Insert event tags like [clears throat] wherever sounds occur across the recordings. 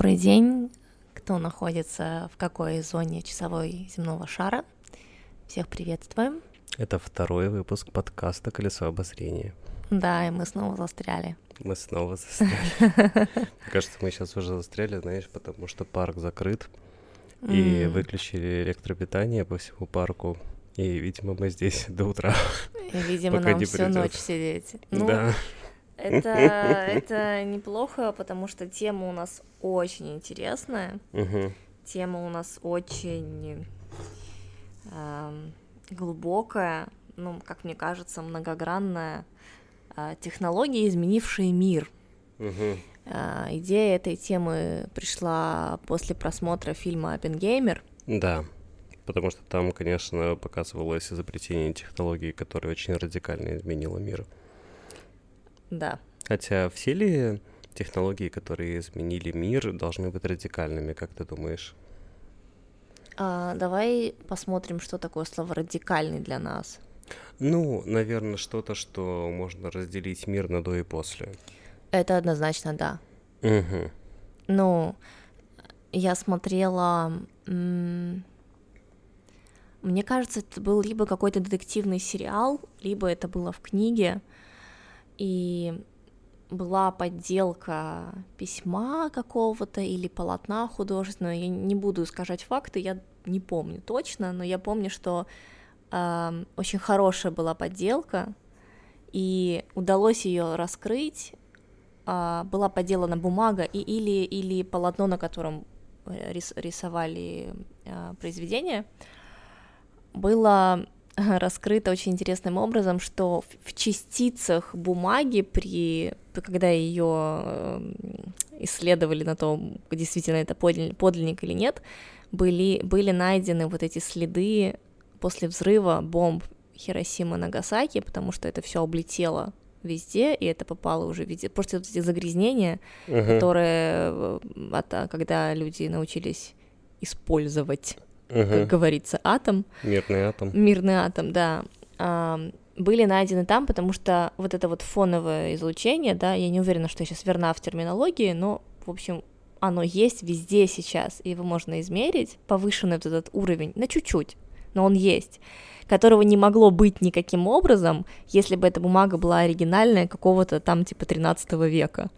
Добрый день, кто находится в какой зоне часовой земного шара. Всех приветствуем. Это второй выпуск подкаста «Колесо обозрения». Да, и мы снова застряли. Мы снова застряли. [laughs] Мне кажется, мы сейчас уже застряли, знаешь, потому что парк закрыт, и выключили электропитание по всему парку, и, видимо, мы здесь [laughs] до утра. И, видимо, нам всю ночь сидеть. Ну, да. Это, [laughs] это неплохо, потому что тема у нас очень интересная. Угу. Тема у нас очень э, глубокая, ну, как мне кажется, многогранная. Э, технологии, изменившие мир. Угу. Э, идея этой темы пришла после просмотра фильма «Оппенгеймер». Да, потому что там, конечно, показывалось изобретение технологий, которое очень радикально изменило мир. Да. Хотя все ли технологии, которые изменили мир, должны быть радикальными, как ты думаешь? А, давай посмотрим, что такое слово радикальный для нас. Ну, наверное, что-то, что можно разделить мир на до и после. Это однозначно да. Угу. Ну, я смотрела. Мне кажется, это был либо какой-то детективный сериал, либо это было в книге и была подделка письма какого-то или полотна художественного. Я не буду искажать факты, я не помню точно, но я помню, что э, очень хорошая была подделка, и удалось ее раскрыть. Э, была подделана бумага и, или, или полотно, на котором э, рис, рисовали э, произведение. Было [laughs] раскрыто очень интересным образом, что в частицах бумаги при когда ее эм, исследовали на то, действительно это подлинник или нет, были, были найдены вот эти следы после взрыва бомб Хиросима Нагасаки, потому что это все облетело везде, и это попало уже везде. Просто вот эти загрязнения, uh-huh. которые, э, от, когда люди научились использовать угу. как говорится, атом. Мирный атом. Мирный атом, да. А, были найдены там, потому что вот это вот фоновое излучение, да, я не уверена, что я сейчас верна в терминологии, но, в общем, оно есть везде сейчас, и его можно измерить, повышенный вот этот уровень, на чуть-чуть, но он есть, которого не могло быть никаким образом, если бы эта бумага была оригинальная какого-то там типа 13 века.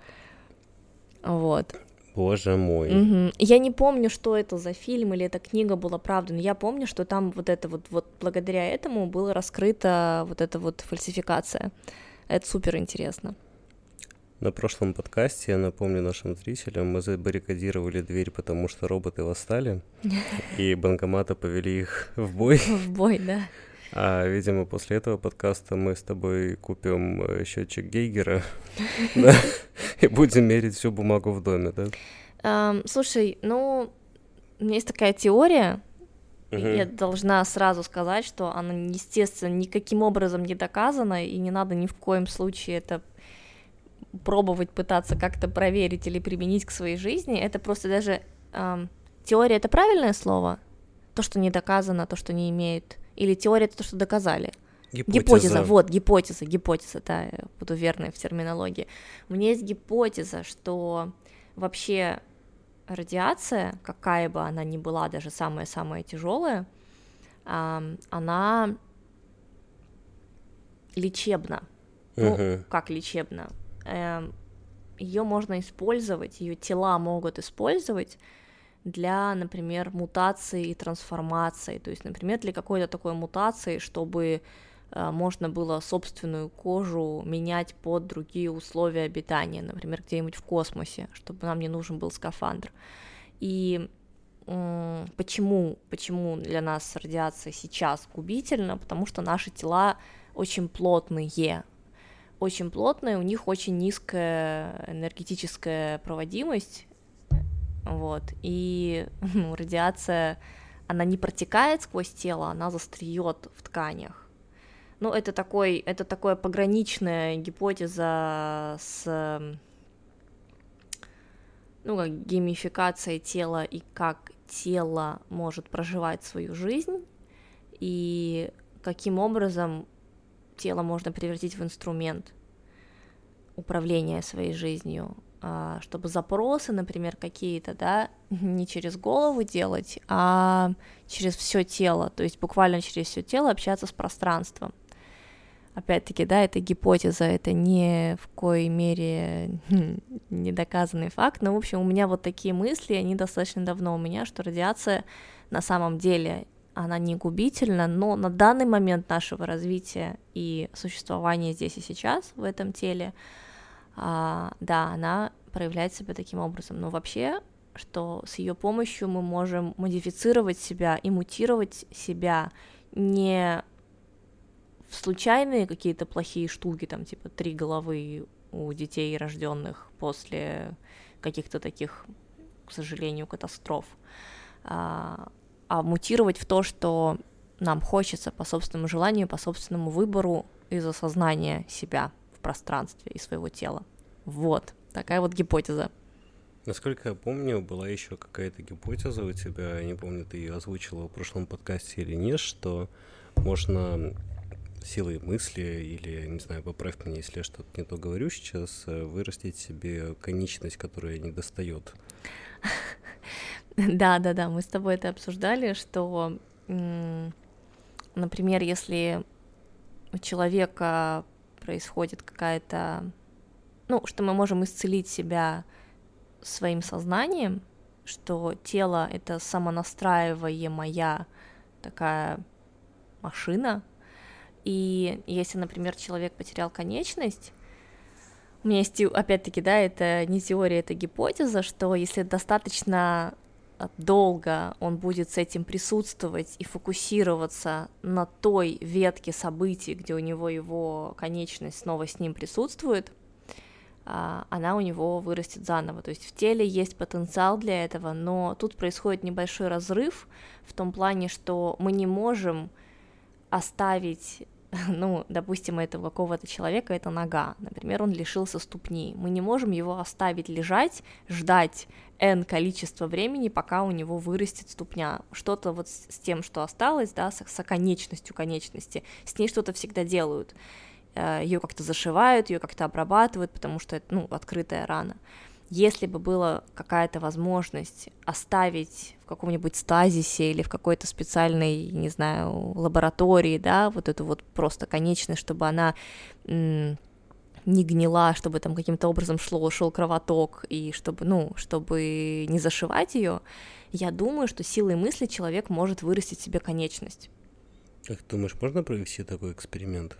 Вот. Боже мой. Угу. Я не помню, что это за фильм или эта книга была правда, но я помню, что там вот это вот, вот благодаря этому была раскрыта вот эта вот фальсификация. Это супер интересно. На прошлом подкасте, я напомню нашим зрителям, мы забаррикадировали дверь, потому что роботы восстали, [laughs] и банкоматы повели их в бой. В бой, да. А, видимо, после этого подкаста мы с тобой купим э, счетчик Гейгера [laughs] и будем мерить всю бумагу в доме, да? Слушай, ну, у меня есть такая теория, я должна сразу сказать, что она, естественно, никаким образом не доказана, и не надо ни в коем случае это пробовать пытаться как-то проверить или применить к своей жизни. Это просто даже эм, теория это правильное слово? То, что не доказано, то, что не имеет или теория это то, что доказали? Гипотеза. гипотеза, вот, гипотеза, гипотеза, да, буду верной в терминологии. У меня есть гипотеза, что вообще радиация, какая бы она ни была, даже самая-самая тяжелая, она лечебна. Ну, uh-huh. как лечебна? Эм, ее можно использовать, ее тела могут использовать для, например, мутации и трансформации, то есть, например, для какой-то такой мутации, чтобы э, можно было собственную кожу менять под другие условия обитания, например, где-нибудь в космосе, чтобы нам не нужен был скафандр. И почему, почему для нас радиация сейчас губительна? Потому что наши тела очень плотные, очень плотные, у них очень низкая энергетическая проводимость, вот, и [laughs] ну, радиация, она не протекает сквозь тело, она застреет в тканях. Ну, это такой, это такое пограничная гипотеза с, ну, как геймификация тела и как тело может проживать свою жизнь, и каким образом тело можно превратить в инструмент управления своей жизнью. А, чтобы запросы, например, какие-то, да, [laughs] не через голову делать, а через все тело, то есть буквально через все тело общаться с пространством. Опять-таки, да, это гипотеза, это не в коей мере [laughs] недоказанный факт, но, в общем, у меня вот такие мысли, они достаточно давно у меня, что радиация на самом деле, она не губительна, но на данный момент нашего развития и существования здесь и сейчас в этом теле, а, да, она проявляет себя таким образом. Но вообще, что с ее помощью мы можем модифицировать себя и мутировать себя не в случайные какие-то плохие штуки, там типа три головы у детей, рожденных после каких-то таких, к сожалению, катастроф, а, а мутировать в то, что нам хочется по собственному желанию, по собственному выбору из осознания себя пространстве и своего тела. Вот, такая вот гипотеза. Насколько я помню, была еще какая-то гипотеза у тебя, я не помню, ты ее озвучила в прошлом подкасте или нет, что можно силой мысли или, не знаю, поправь меня, если я что-то не то говорю сейчас, э, вырастить себе конечность, которая не достает. [laughs] Да, да, да, мы с тобой это обсуждали, что, например, если у человека происходит какая-то, ну, что мы можем исцелить себя своим сознанием, что тело — это самонастраиваемая такая машина, и если, например, человек потерял конечность, у меня есть, опять-таки, да, это не теория, это гипотеза, что если достаточно долго он будет с этим присутствовать и фокусироваться на той ветке событий, где у него его конечность снова с ним присутствует, а, она у него вырастет заново. То есть в теле есть потенциал для этого, но тут происходит небольшой разрыв в том плане, что мы не можем оставить [laughs] ну, допустим, этого какого-то человека это нога, например, он лишился ступни, мы не можем его оставить лежать, ждать n количество времени, пока у него вырастет ступня, что-то вот с тем, что осталось, да, с, с оконечностью конечности, с ней что-то всегда делают, э, ее как-то зашивают, ее как-то обрабатывают, потому что это, ну, открытая рана, если бы была какая-то возможность оставить в каком-нибудь стазисе или в какой-то специальной, не знаю, лаборатории, да, вот эту вот просто конечность, чтобы она м- не гнила, чтобы там каким-то образом шло, шел кровоток, и чтобы, ну, чтобы не зашивать ее, я думаю, что силой мысли человек может вырастить себе конечность. Как ты думаешь, можно провести такой эксперимент?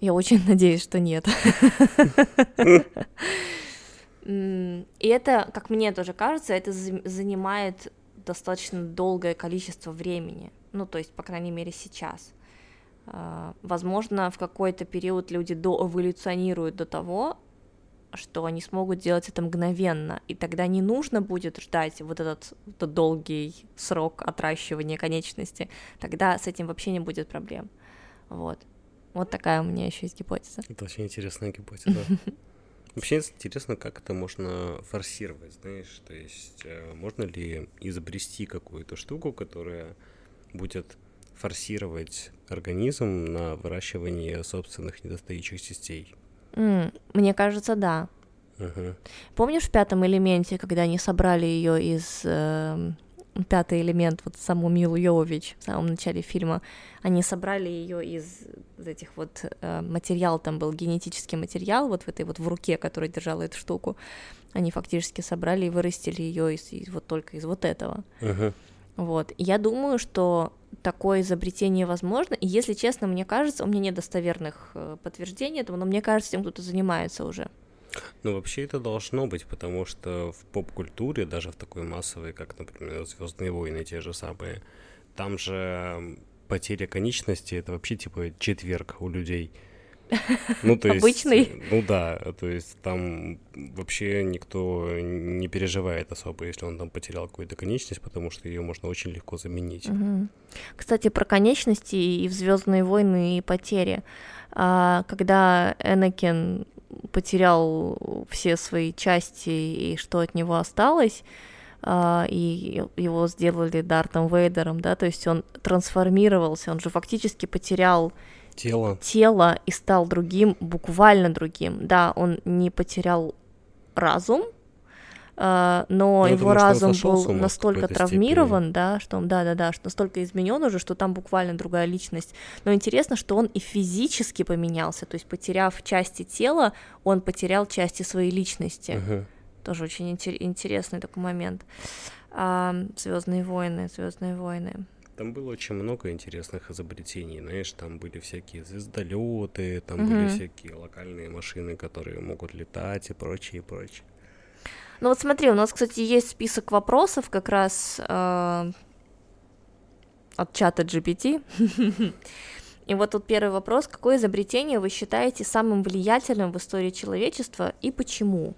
Я очень [laughs] надеюсь, что нет. [laughs] И это, как мне тоже кажется, это занимает достаточно долгое количество времени. Ну, то есть, по крайней мере, сейчас. А, возможно, в какой-то период люди доэволюционируют до того, что они смогут делать это мгновенно, и тогда не нужно будет ждать вот этот, этот долгий срок отращивания конечности, тогда с этим вообще не будет проблем. Вот. Вот такая у меня еще есть гипотеза. Это очень интересная гипотеза. [laughs] Вообще интересно, как это можно форсировать, знаешь, то есть э, можно ли изобрести какую-то штуку, которая будет форсировать организм на выращивание собственных недостающих частей? Mm, мне кажется, да. Uh-huh. Помнишь в пятом элементе, когда они собрали ее из э, пятый элемент, вот саму Милу Йовович в самом начале фильма, они собрали ее из этих вот э, материал, там был генетический материал, вот в этой вот в руке, которая держала эту штуку, они фактически собрали и вырастили ее из, из вот только из вот этого. Uh-huh. Вот. я думаю, что такое изобретение возможно. И если честно, мне кажется, у меня нет достоверных э, подтверждений этого, но мне кажется, этим кто-то занимается уже. Ну, вообще это должно быть, потому что в поп-культуре, даже в такой массовой, как, например, Звездные войны, те же самые, там же потеря конечности это вообще типа четверг у людей. [laughs] Ну, то есть, Обычный? Ну да, то есть там вообще никто не переживает особо, если он там потерял какую-то конечность, потому что ее можно очень легко заменить. Угу. Кстати, про конечности и в Звездные войны и потери. А, когда Энакин потерял все свои части и что от него осталось, а, и его сделали Дартом Вейдером, да, то есть он трансформировался, он же фактически потерял тело. тело и стал другим, буквально другим, да, он не потерял разум, но ну, его разум был настолько травмирован, степени. да, что да, да, да, что настолько изменен уже, что там буквально другая личность. Но интересно, что он и физически поменялся, то есть потеряв части тела, он потерял части своей личности. Угу. Тоже очень интересный такой момент. А, Звездные войны, Звездные войны. Там было очень много интересных изобретений, знаешь, там были всякие звездолеты, там угу. были всякие локальные машины, которые могут летать и прочее, и прочее. Ну вот смотри, у нас, кстати, есть список вопросов как раз э, от чата GPT. [laughs] И вот тут первый вопрос. Какое изобретение вы считаете самым влиятельным в истории человечества и почему?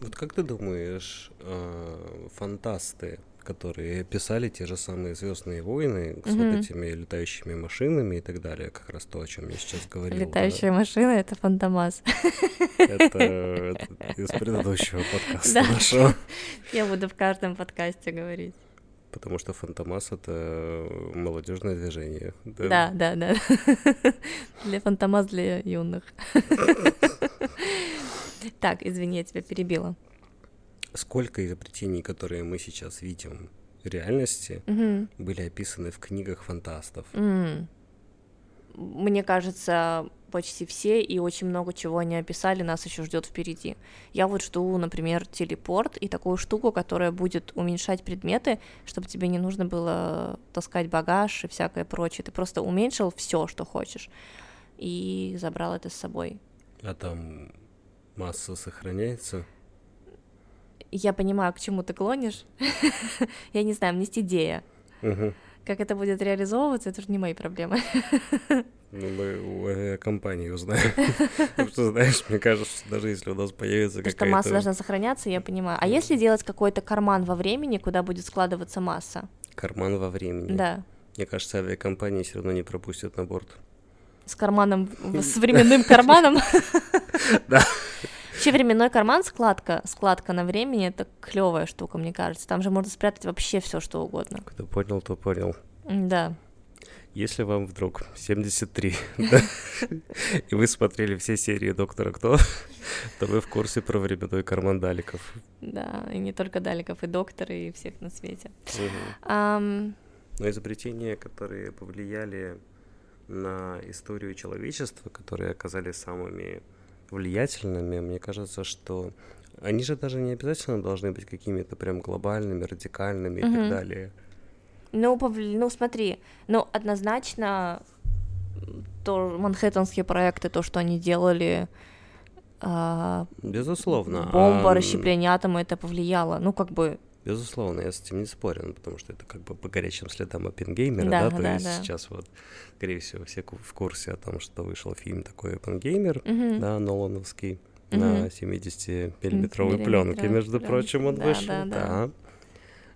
Вот как ты думаешь, э, фантасты которые писали те же самые Звездные войны с mm-hmm. вот этими летающими машинами и так далее, как раз то, о чем я сейчас говорил. Летающая да. машина это Фантомас. [laughs] Это, из предыдущего подкаста нашего. [laughs] Я буду в каждом подкасте говорить. Потому что Фантомас это молодежное движение. Да, да, да. [laughs] Для Фантомас для юных. Так, извини, я тебя перебила сколько изобретений, которые мы сейчас видим в реальности, угу. были описаны в книгах фантастов. Mm. Мне кажется, почти все и очень много чего они описали, нас еще ждет впереди. Я вот жду, например, телепорт и такую штуку, которая будет уменьшать предметы, чтобы тебе не нужно было таскать багаж и всякое прочее. Ты просто уменьшил все, что хочешь, и забрал это с собой. А там масса сохраняется? Я понимаю, к чему ты клонишь. [laughs] я не знаю, у меня есть идея. Как это будет реализовываться, это уже не мои проблемы. [laughs] Ну, мы у компании узнаем. [laughs] что, знаешь, мне кажется, даже если у нас появится какая-то... что масса должна сохраняться, я понимаю. А если делать какой-то карман во времени, куда будет складываться масса? Карман во времени? Да. Мне кажется, авиакомпании все равно не пропустят на борт. С карманом, с временным карманом? Да. Вообще временной карман, складка, складка на времени, это клевая штука, мне кажется. Там же можно спрятать вообще все, что угодно. Кто понял, то понял. Да. Если вам вдруг 73, [laughs] да, и вы смотрели все серии Доктора Кто, [laughs] то вы в курсе про временной карман Даликов. Да, и не только Даликов, и Доктора, и всех на свете. Но изобретения, которые повлияли на историю человечества, которые оказались самыми влиятельными, мне кажется, что они же даже не обязательно должны быть какими-то прям глобальными, радикальными mm-hmm. и так далее. Ну, повли... ну смотри, ну однозначно то манхэттенские проекты, то, что они делали, а... безусловно, бомба, а... расщепление атома, это повлияло, ну как бы Безусловно, я с этим не спорю, ну, потому что это как бы по горячим следам Оппенгеймера, да, да, то да, есть да. сейчас вот, скорее всего, все в курсе о том, что вышел фильм такой Оппенгеймер, угу. да, Нолановский, угу. на 70-миллиметровой пленке, между пленки. прочим, он да, вышел, да, да. да.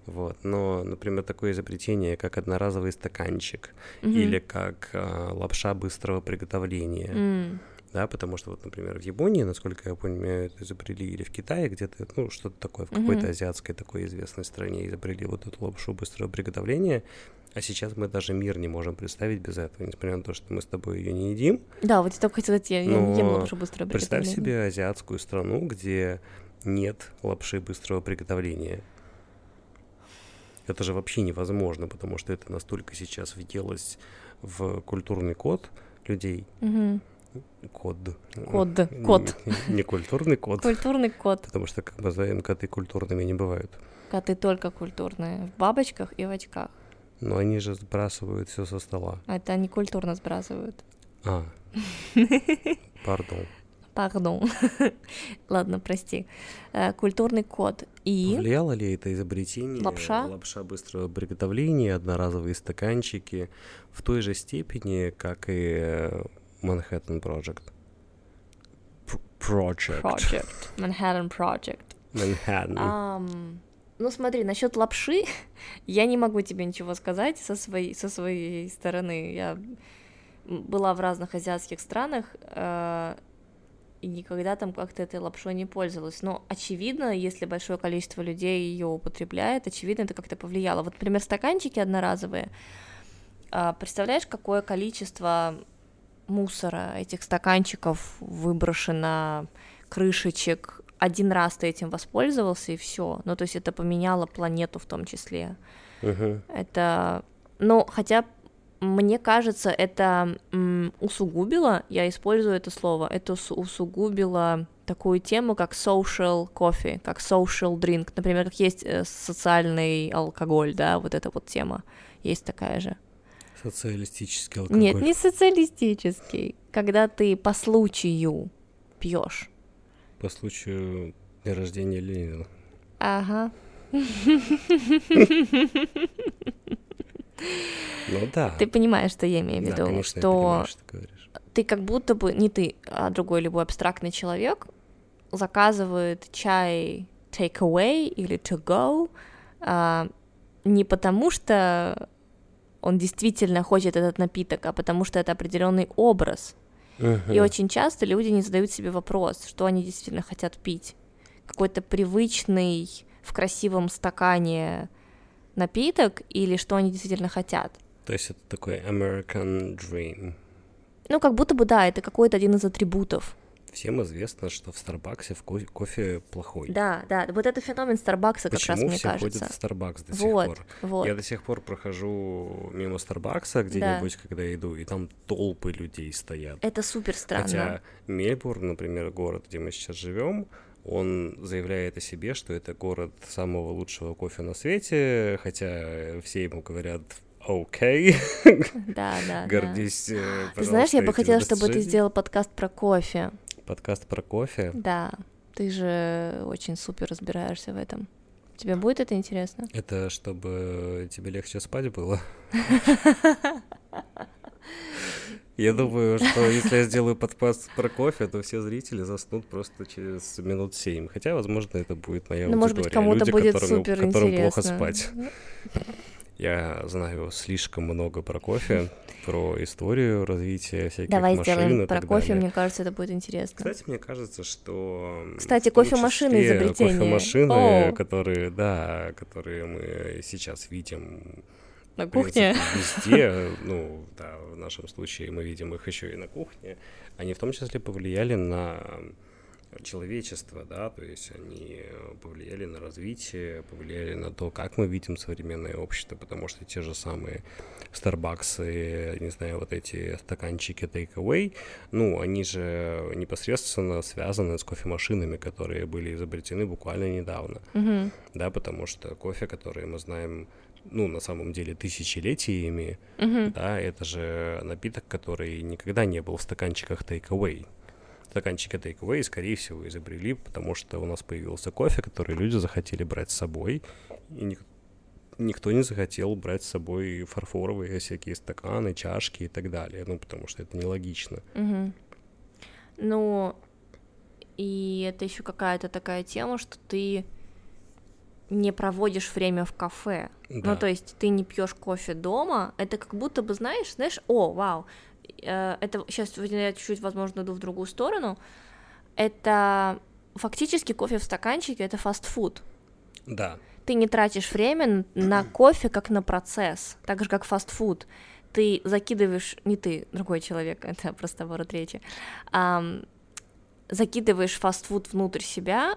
Вот, но, например, такое изобретение, как одноразовый стаканчик угу. или как а, лапша быстрого приготовления. Mm да, потому что вот, например, в Японии, насколько я понимаю, это изобрели, или в Китае где-то, ну, что-то такое, в какой-то mm-hmm. азиатской такой известной стране изобрели вот эту лапшу быстрого приготовления, а сейчас мы даже мир не можем представить без этого, несмотря на то, что мы с тобой ее не едим. Да, вот я только хотела сказать, я, я не ем лапшу быстрого приготовления. Представь себе азиатскую страну, где нет лапши быстрого приготовления. Это же вообще невозможно, потому что это настолько сейчас въелось в культурный код людей. Mm-hmm Код. Код. Код. Не, не культурный код. Культурный код. Потому что, как мы знаем, коты культурными не бывают. Коты только культурные. В бабочках и в очках. Но они же сбрасывают все со стола. Это они культурно сбрасывают. А. [laughs] Пардон. Пардон. [laughs] Ладно, прости. Э, культурный код. И... Повлияло ли это изобретение? Лапша? Лапша быстрого приготовления, одноразовые стаканчики в той же степени, как и э, Manhattan Project. project. Project. Manhattan Project. Manhattan. Um, ну смотри, насчет лапши я не могу тебе ничего сказать со своей, со своей стороны. Я была в разных азиатских странах э, и никогда там как-то этой лапшой не пользовалась. Но очевидно, если большое количество людей ее употребляет, очевидно, это как-то повлияло. Вот, например, стаканчики одноразовые. Э, представляешь, какое количество мусора, этих стаканчиков выброшено, крышечек, один раз ты этим воспользовался и все. Ну, то есть это поменяло планету в том числе. Мгм. Это, ну, хотя мне кажется, это усугубило, я использую это слово, это усу- усугубило такую тему, как social coffee, как social drink. Например, как есть э, социальный алкоголь, да, вот эта вот тема. Есть такая же. Социалистический алкоголь. Нет, не социалистический. Когда ты по случаю пьешь. По случаю дня рождения Ленина. Ага. Ну да. Ты понимаешь, что я имею в Да, виду, конечно, что понимаю, что ты говоришь. ты как будто бы, не ты, а другой любой абстрактный человек заказывает чай take away или to go а, не потому, что он действительно хочет этот напиток, а потому что это определенный образ. И Мгм. очень часто люди не задают себе вопрос, что они действительно хотят пить. Какой-то привычный в красивом стакане напиток или что они действительно хотят. То есть это такой American Dream. Ну, как будто бы, да, это какой-то один из атрибутов. Всем известно, что в Старбаксе в ко- кофе плохой. Да, да, вот это феномен Старбакса как раз, Почему мне все кажется. ходят в Старбакс до Вот, сих пор? вот. Я до сих пор прохожу мимо Старбакса где-нибудь, когда иду, и там толпы людей стоят. Это супер странно. Хотя Мельбурн, например, город, где мы сейчас живем, он заявляет о себе, что это город самого лучшего кофе на свете, хотя все ему говорят окей, [laughs] Да, да, да. гордись, э, Ты знаешь, я бы хотела, чтобы ты сделал подкаст про кофе. Подкаст про кофе. Да, ты же очень супер разбираешься в этом. Тебе будет это интересно? Это чтобы тебе легче спать было? Я думаю, что если я сделаю подкаст про кофе, то все зрители заснут просто через минут семь. Хотя, возможно, это будет моя ну, может быть, аудитория. кому-то будет которым, супер которым интересно. плохо спать. Я знаю слишком много про кофе, [laughs] про историю развития всяких Давай машин сделаем про кофе, далее. мне кажется, это будет интересно. Кстати, мне кажется, что... Кстати, кофемашины изобретение. Кофемашины, О. которые, да, которые мы сейчас видим На в принципе, кухне. везде, [laughs] ну, да, в нашем случае мы видим их еще и на кухне, они в том числе повлияли на человечество, да, то есть они повлияли на развитие, повлияли на то, как мы видим современное общество, потому что те же самые Starbucks, не знаю, вот эти стаканчики take-away, ну, они же непосредственно связаны с кофемашинами, которые были изобретены буквально недавно Мгм. да, потому что кофе, который мы знаем, ну, на самом деле, тысячелетиями, Мгм. да, это же напиток, который никогда не был в стаканчиках take-away. Стаканчики take-away, скорее всего, изобрели, потому что у нас появился кофе, который люди захотели брать с собой, и ник- никто не захотел брать с собой фарфоровые всякие стаканы, чашки и так далее, ну, потому что это нелогично. Мгм. Ну, и это еще какая-то такая тема, что ты не проводишь время в кафе. Да. Ну, то есть ты не пьешь кофе дома, это как будто бы, знаешь, знаешь, о, вау, это сейчас я чуть-чуть, возможно, иду в другую сторону, это фактически кофе в стаканчике, это фастфуд. Да, Ты не тратишь время на [clears throat] кофе как на процесс, так же как фастфуд. Ты закидываешь, не ты, другой человек, [laughs] это просто ворот речи, ам, закидываешь фастфуд внутрь себя,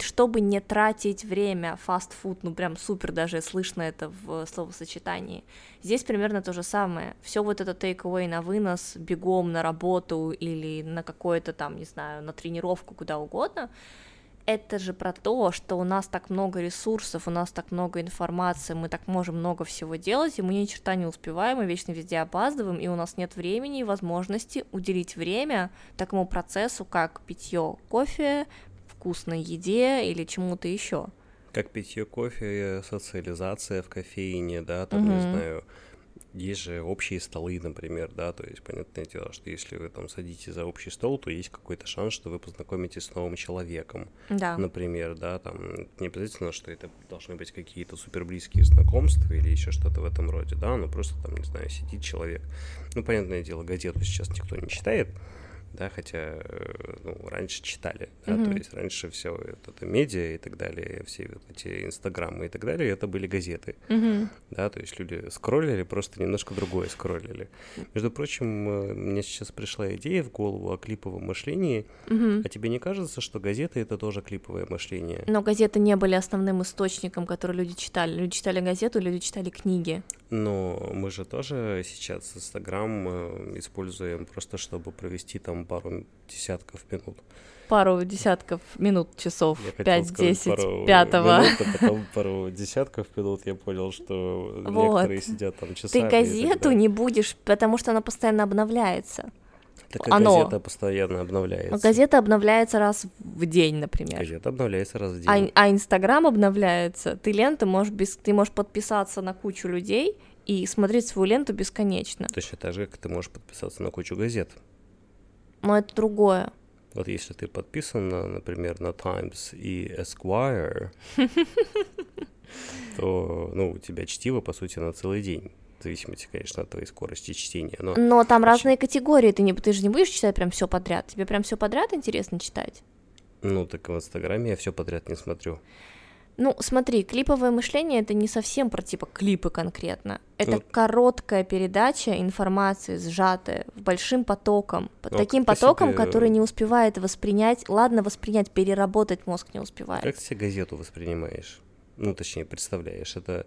чтобы не тратить время фастфуд, ну прям супер даже слышно это в словосочетании. Здесь примерно то же самое. Все вот это take-away на вынос, бегом на работу или на какое-то там, не знаю, на тренировку, куда угодно, это же про то, что у нас так много ресурсов, у нас так много информации, мы так можем много всего делать, и мы ни черта не успеваем, мы вечно везде опаздываем, и у нас нет времени и возможности уделить время такому процессу, как питье кофе, вкусной еде или чему-то еще. как питье кофе, социализация в кофейне, да, там, не Мгм. знаю, есть же общие столы, например, да, то есть, понятное дело, что если вы там садитесь за общий стол, то есть какой-то шанс, что вы познакомитесь с новым человеком, Да. например, да, там, не обязательно, что это должны быть какие-то супер близкие знакомства или еще что-то в этом роде, да, ну, просто там, не знаю, сидит человек, ну, понятное дело, газету сейчас никто не читает, да, хотя э, ну, раньше читали, да, mm-hmm. то есть раньше все это, это медиа и так далее, все вот эти инстаграмы и так далее, это были газеты, mm-hmm. да, то есть люди скроллили, просто немножко другое скроллили. Между прочим, э, мне сейчас пришла идея в голову о клиповом мышлении, mm-hmm. а тебе не кажется, что газеты это тоже клиповое мышление? Но газеты не были основным источником, который люди читали. Люди читали газету, люди читали книги. Но мы же тоже сейчас Инстаграм э, используем просто, чтобы провести там пару десятков минут. Пару десятков минут, часов, пять, десять, пятого. Минут, а потом пару десятков минут я понял, что вот. некоторые сидят там часами. Ты газету не будешь, потому что она постоянно обновляется. Так Оно. газета постоянно обновляется. Газета обновляется раз в день, например. Газета обновляется раз в а день. А, а Инстаграм обновляется. Ты ленту можешь без... ты можешь подписаться на кучу людей и смотреть свою ленту бесконечно. Точно так же, как ты можешь подписаться на кучу газет. Но это другое. Вот если ты подписан, на, например, на Times и Esquire, [laughs] то, ну, у тебя чтиво, по сути, на целый день в зависимости, конечно, от твоей скорости чтения. Но, но там очень... разные категории, ты, не, ты же не будешь читать прям все подряд, тебе прям все подряд интересно читать? Ну, так в Инстаграме я все подряд не смотрю. Ну, смотри, клиповое мышление это не совсем про типа клипы конкретно. Это ну, короткая передача информации, сжатая большим потоком. Ну, таким потоком, себе... который не успевает воспринять. Ладно, воспринять, переработать мозг не успевает. Как ты себе газету воспринимаешь? Ну, точнее, представляешь, это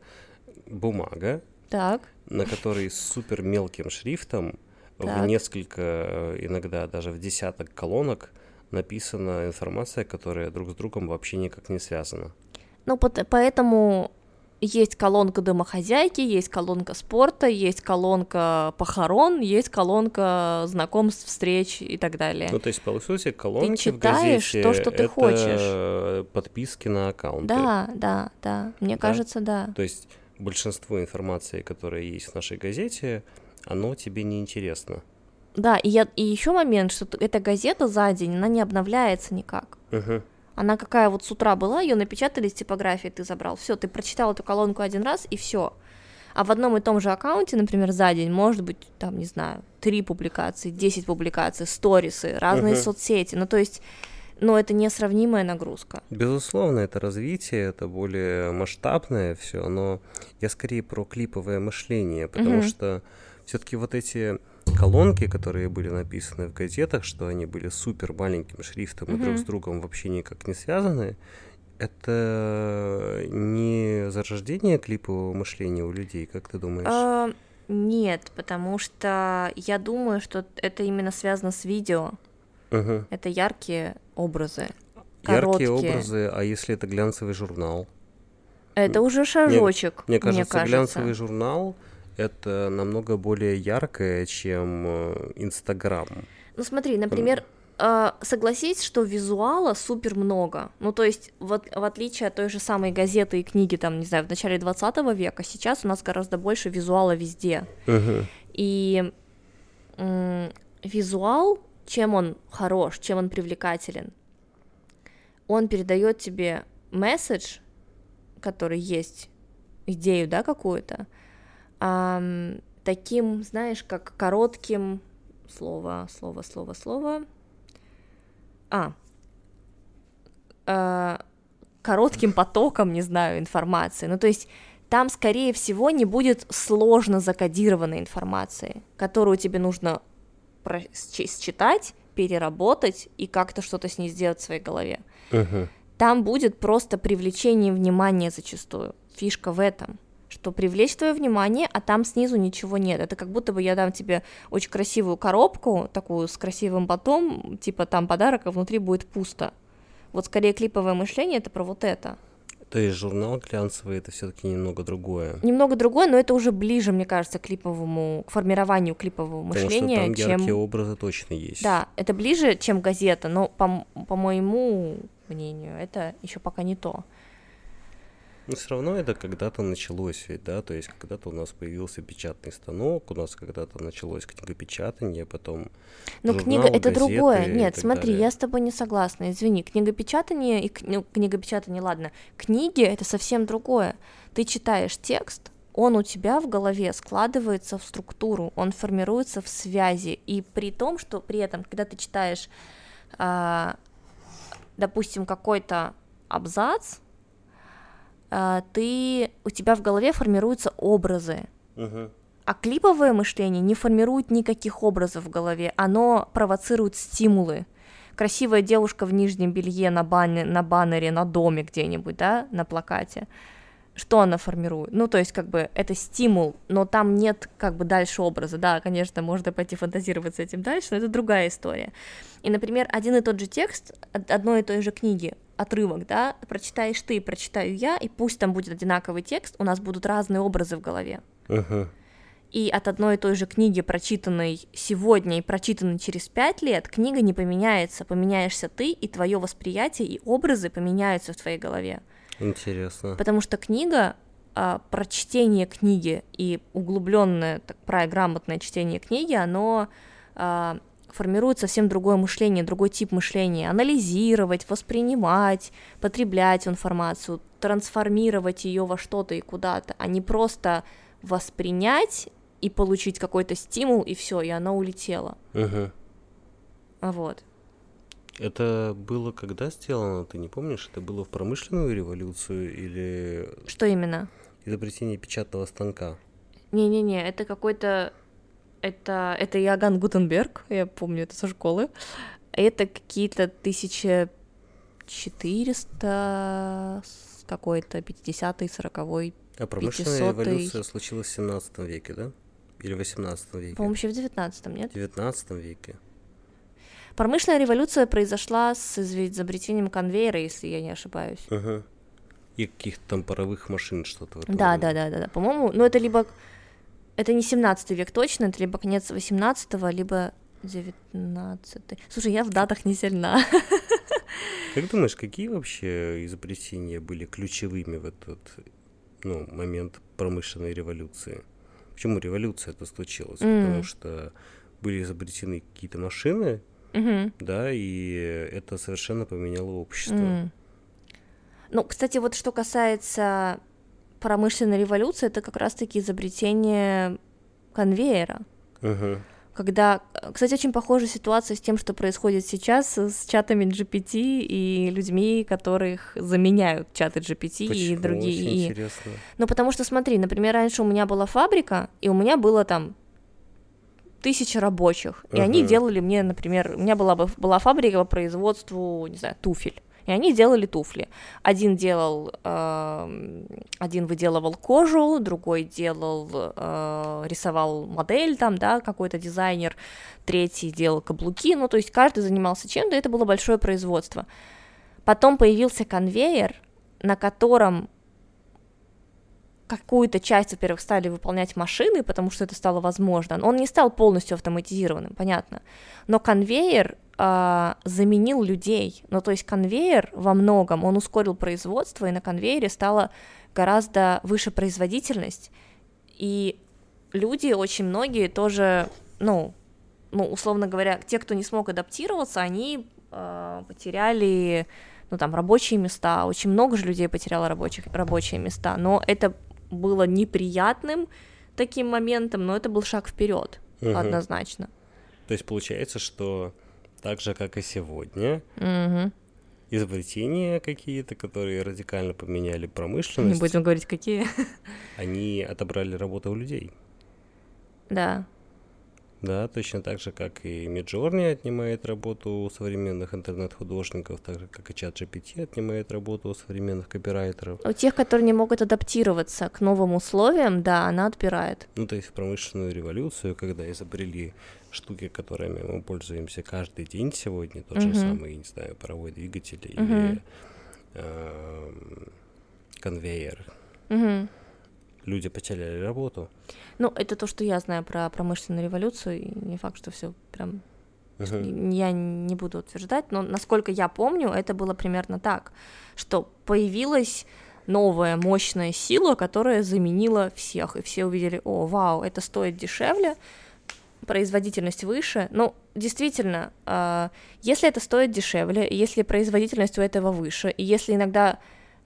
бумага, так. на которой с супер мелким шрифтом так. в несколько, иногда даже в десяток колонок написана информация, которая друг с другом вообще никак не связана. Ну, поэтому есть колонка домохозяйки, есть колонка спорта, есть колонка похорон, есть колонка знакомств, встреч и так далее. Ну, то есть, по сути, колонки ты читаешь в газете то, что ты это хочешь. подписки на аккаунты. Да, да, да, мне да? кажется, да. То есть, большинство информации, которая есть в нашей газете, оно тебе не интересно. Да, и, я, и еще момент, что эта газета за день, она не обновляется никак. Угу. Она какая вот с утра была, ее напечатали из типографии, ты забрал. Все, ты прочитал эту колонку один раз и все. А в одном и том же аккаунте, например, за день может быть, там, не знаю, три публикации, десять публикаций, сторисы, разные uh-huh. соцсети. Ну, то есть, ну, это несравнимая нагрузка. Безусловно, это развитие, это более масштабное все, но я скорее про клиповое мышление, потому uh-huh. что все-таки вот эти колонки, которые были написаны в газетах, что они были супер маленьким шрифтом mm-hmm. и друг с другом вообще никак не связаны, это не зарождение клипового мышления у людей, как ты думаешь? Uh, нет, потому что я думаю, что это именно связано с видео. Uh-huh. Это яркие образы. Яркие короткие. образы, а если это глянцевый журнал? Это уже шажочек. Мне, мне кажется, мне кажется, глянцевый журнал это намного более яркое, чем э, Инстаграм. Ну смотри, например, э, согласись, что визуала супер много. Ну, то есть, вот, в отличие от той же самой газеты и книги, там, не знаю, в начале 20 века, сейчас у нас гораздо больше визуала везде. Uh-huh. И м- визуал, чем он хорош, чем он привлекателен, он передает тебе месседж, который есть, идею, да, какую-то, эм, таким, знаешь, как коротким слово, слово, слово, слово. А, э, коротким потоком, не знаю, информации. Ну, то есть там, скорее всего, не будет сложно закодированной информации, которую тебе нужно считать, переработать и как-то что-то с ней сделать в своей голове. Uh-huh. Там будет просто привлечение внимания зачастую. Фишка в этом что привлечь твое внимание, а там снизу ничего нет. Это как будто бы я дам тебе очень красивую коробку, такую с красивым потом, типа там подарок, а внутри будет пусто. Вот скорее клиповое мышление это про вот это. То есть журнал глянцевый это все-таки немного другое. Немного другое, но это уже ближе, мне кажется, к клиповому, к формированию клипового Потому мышления. Что там яркие чем... образы точно есть. Да, это ближе, чем газета, но по, по моему мнению, это еще пока не то. Но все равно это когда-то началось ведь, да, то есть когда-то у нас появился печатный станок, у нас когда-то началось книгопечатание, потом Но журнал, книга это другое. Нет, смотри, далее. я с тобой не согласна. Извини, книгопечатание и ну, книгопечатание, ладно, книги это совсем другое. Ты читаешь текст, он у тебя в голове складывается в структуру, он формируется в связи, и при том, что при этом, когда ты читаешь, э, допустим, какой-то абзац, ты у тебя в голове формируются образы, Мгм. а клиповое мышление не формирует никаких образов в голове, оно провоцирует стимулы. Красивая девушка в нижнем белье на, бане, на баннере, на доме где-нибудь, да, на плакате. Что она формирует? Ну, то есть, как бы, это стимул, но там нет, как бы, дальше образа. Да, конечно, можно пойти фантазировать с этим дальше, но это другая история. И, например, один и тот же текст од- одной и той же книги, отрывок, да, прочитаешь ты, прочитаю я, и пусть там будет одинаковый текст, у нас будут разные образы в голове. Мгм. И от одной и той же книги, прочитанной сегодня и прочитанной через пять лет, книга не поменяется. Поменяешься ты, и твое восприятие, и образы поменяются в твоей голове. Интересно. Потому что книга, а, прочтение книги и углубленное, так, правильно, грамотное чтение книги, оно а, формирует совсем другое мышление, другой тип мышления. Анализировать, воспринимать, потреблять информацию, трансформировать ее во что-то и куда-то, а не просто воспринять и получить какой-то стимул, и все, и оно улетело. Мгм. Вот. Это было когда сделано, ты не помнишь? Это было в промышленную революцию или Что именно? изобретение печатного станка? Не-не-не, это какой-то... Это, это Иоганн Гутенберг, я помню это со школы. Это какие-то 1400 с какой-то 50-й, 40-й, А промышленная 500-й. революция случилась в 17 веке, да? Или в 18 веке? по-моему, еще в 19-м, нет? В 19 веке. Промышленная революция произошла с изобретением конвейера, если я не ошибаюсь. Ага. И каких-то там паровых машин что-то. Да, да, да, да, да. По-моему, ну это либо... Это не 17 век точно, это либо конец 18 либо 19 Слушай, я в датах не сильна. Как думаешь, какие вообще изобретения были ключевыми в этот ну, момент промышленной революции? Почему революция это случилась? М. Потому что были изобретены какие-то машины, Мгм. да, и это совершенно поменяло общество. М. Ну, кстати, вот что касается промышленной революции, это как раз-таки изобретение конвейера. Ага. Когда, кстати, очень похожа ситуация с тем, что происходит сейчас с чатами GPT и людьми, которых заменяют чаты GPT и Почему? другие. Очень и- интересно. Ну, потому что, смотри, например, раньше у меня была фабрика, и у меня было там тысяча рабочих, и они делали мне, например, у меня была, бы- была фабрика по производству, не знаю, туфель, и они делали туфли. Один делал, эм, один выделывал кожу, другой делал, э, рисовал модель там, да, какой-то дизайнер, третий делал каблуки, ну, то есть каждый занимался чем-то, это было большое производство. Потом появился конвейер, на котором какую-то часть, во-первых, стали выполнять машины, потому что это стало возможно. Он не стал полностью автоматизированным, понятно. Но конвейер а, заменил людей. Ну, то есть конвейер во многом, он ускорил производство, и на конвейере стала гораздо выше производительность. И люди, очень многие тоже, ну, ну, условно говоря, те, кто не смог адаптироваться, они а, потеряли ну, там, рабочие места, очень много же людей потеряло рабочих, рабочие места, но это было неприятным таким моментом, но это был шаг вперед, Мгм. однозначно. То есть получается, что так же, как и сегодня, Мгм. изобретения какие-то, которые радикально поменяли Не промышленность, будем говорить, какие. они отобрали работу у людей. Да. Да, точно так же, как и Midjourney отнимает работу у современных интернет-художников, так же, как и чат GPT отнимает работу у современных копирайтеров. У тех, которые не могут адаптироваться к новым условиям, да, она отбирает. Ну, то есть в промышленную революцию, когда изобрели штуки, которыми мы пользуемся каждый день сегодня, тот же Мгм. самый, не знаю, паровой двигатель Мгм. или эм, конвейер, Мгм. Люди потеряли работу. Ну, это то, что я знаю про промышленную революцию, и не факт, что все прям Мгм. я не буду утверждать, но насколько я помню, это было примерно так, что появилась новая мощная сила, которая заменила всех, и все увидели, о, вау, это стоит дешевле, производительность выше. Ну, действительно, а, если это стоит дешевле, если производительность у этого выше, и если иногда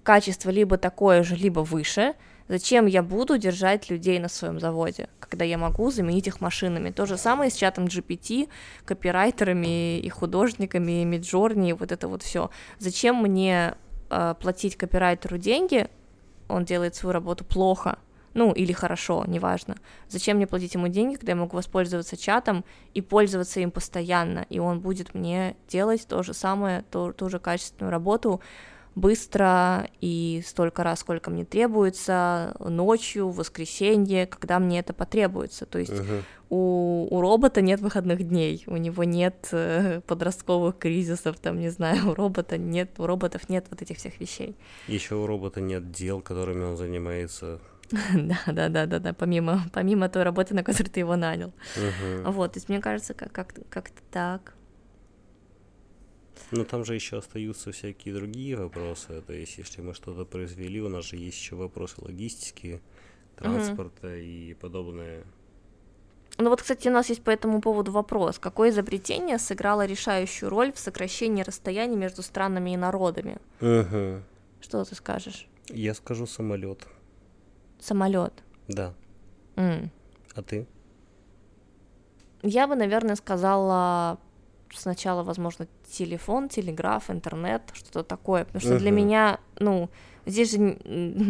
качество либо такое же, либо выше, Зачем я буду держать людей на своем заводе, когда я могу заменить их машинами? То же самое с чатом GPT, копирайтерами и художниками, и Миджорни, и вот это вот все. Зачем мне э, платить копирайтеру деньги? Он делает свою работу плохо, ну, или хорошо, неважно. Зачем мне платить ему деньги, когда я могу воспользоваться чатом и пользоваться им постоянно, и он будет мне делать то же самое, то, ту же качественную работу, быстро и столько раз, сколько мне требуется, ночью, в воскресенье, когда мне это потребуется. То есть uh-huh. у, у робота нет выходных дней, у него нет э, подростковых кризисов, там, не знаю, у робота нет, у роботов нет вот этих всех вещей. Еще у робота нет дел, которыми он занимается. [laughs] Да, да, да, да, да, помимо, помимо той работы, на которую ты его нанял. Uh-huh. Вот, то есть мне кажется, как- как- как-то так. Но там же еще остаются всякие другие вопросы. То есть, если мы что-то произвели, у нас же есть еще вопросы логистики, транспорта угу. и подобное. Ну вот, кстати, у нас есть по этому поводу вопрос. Какое изобретение сыграло решающую роль в сокращении расстояний между странами и народами? Угу. Что ты скажешь? Я скажу самолет. Самолет. Да. Mm. А ты? Я бы, наверное, сказала сначала, возможно, телефон, телеграф, интернет, что-то такое. Потому что uh-huh. для меня, ну, здесь же...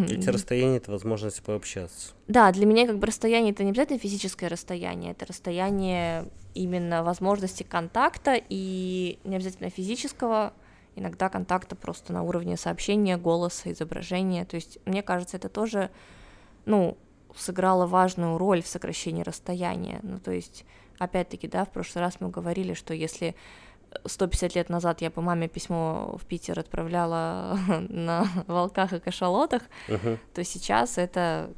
Эти расстояния — это возможность пообщаться. Да, для меня как бы расстояние — это не обязательно физическое расстояние, это расстояние именно возможности контакта и не обязательно физического, иногда контакта просто на уровне сообщения, голоса, изображения. То есть, мне кажется, это тоже, ну, сыграло важную роль в сокращении расстояния. Ну, то есть опять-таки, да, в прошлый раз мы говорили, что если 150 лет назад я по маме письмо в Питер отправляла [laughs] на волках и кашалотах, uh-huh. то сейчас это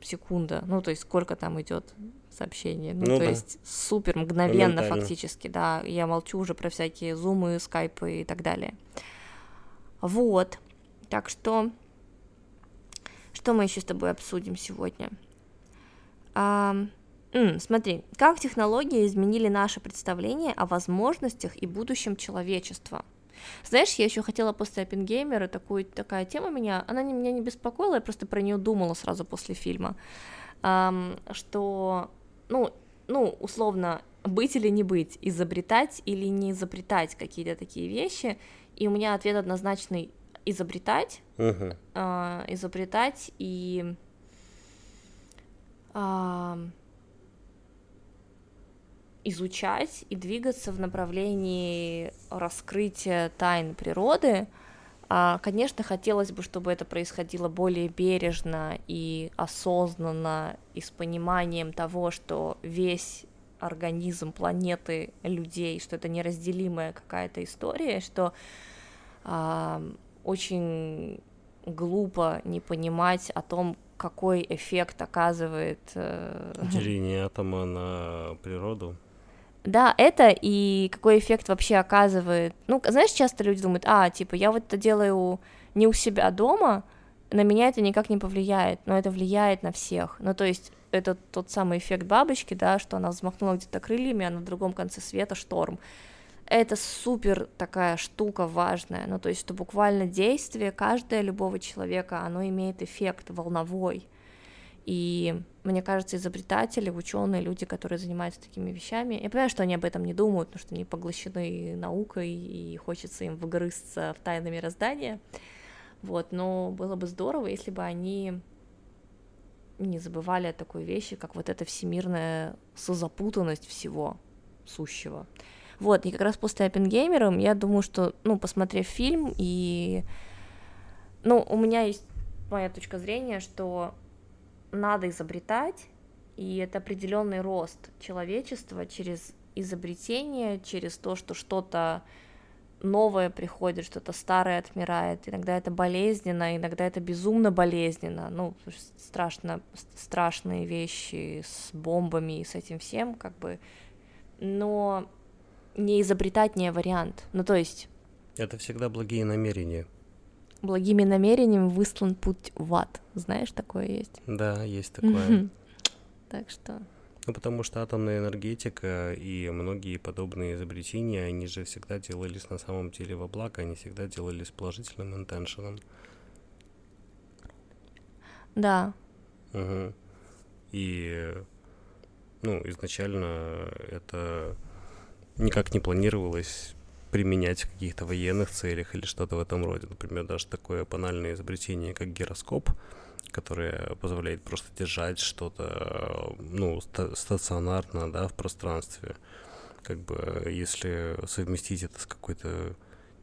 секунда, ну то есть сколько там идет сообщение, ну, ну то да. есть супер мгновенно фактически, да, я молчу уже про всякие зумы, скайпы и так далее. Вот, так что, что мы еще с тобой обсудим сегодня? А, М, смотри, как технологии изменили наше представление о возможностях и будущем человечества. Знаешь, я еще хотела после Оппенгеймера, такую, такая тема меня, она не, меня не беспокоила, я просто про нее думала сразу после фильма, эм, что, ну, ну, условно, быть или не быть, изобретать или не изобретать какие-то такие вещи, и у меня ответ однозначный изобретать, uh-huh. э, изобретать и э, изучать и двигаться в направлении раскрытия тайн природы. А, конечно, хотелось бы, чтобы это происходило более бережно и осознанно, и с пониманием того, что весь организм планеты людей, что это неразделимая какая-то история, что а, очень глупо не понимать о том, какой эффект оказывает э... деление атома на природу. Да, это и какой эффект вообще оказывает. Ну, знаешь, часто люди думают, а, типа, я вот это делаю не у себя дома, на меня это никак не повлияет, но это влияет на всех. Ну, то есть это тот самый эффект бабочки, да, что она взмахнула где-то крыльями, а на другом конце света шторм. Это супер такая штука важная, ну, то есть что буквально действие каждое любого человека, оно имеет эффект волновой. И мне кажется, изобретатели, ученые, люди, которые занимаются такими вещами, я понимаю, что они об этом не думают, потому что они поглощены наукой и хочется им выгрызться в тайны мироздания. Вот, но было бы здорово, если бы они не забывали о такой вещи, как вот эта всемирная созапутанность всего сущего. Вот, и как раз после Оппенгеймера я думаю, что, ну, посмотрев фильм, и, ну, у меня есть моя точка зрения, что надо изобретать, и это определенный рост человечества через изобретение, через то, что что-то новое приходит, что-то старое отмирает. Иногда это болезненно, иногда это безумно болезненно. Ну, страшно, страшные вещи с бомбами и с этим всем, как бы. Но не изобретать не вариант. Ну, то есть... Это всегда благие намерения благими намерениями выслан путь в ад. Знаешь, такое есть? Да, есть такое. Так что... Ну, потому что атомная энергетика и многие подобные изобретения, они же всегда делались на самом деле во благо, они всегда делались положительным интеншеном. Да. Угу. И, ну, изначально это никак не планировалось применять в каких-то военных целях или что-то в этом роде. Например, даже такое банальное изобретение, как гироскоп, которое позволяет просто держать что-то, ну, стационарно, да, в пространстве. Как бы, если совместить это с какой-то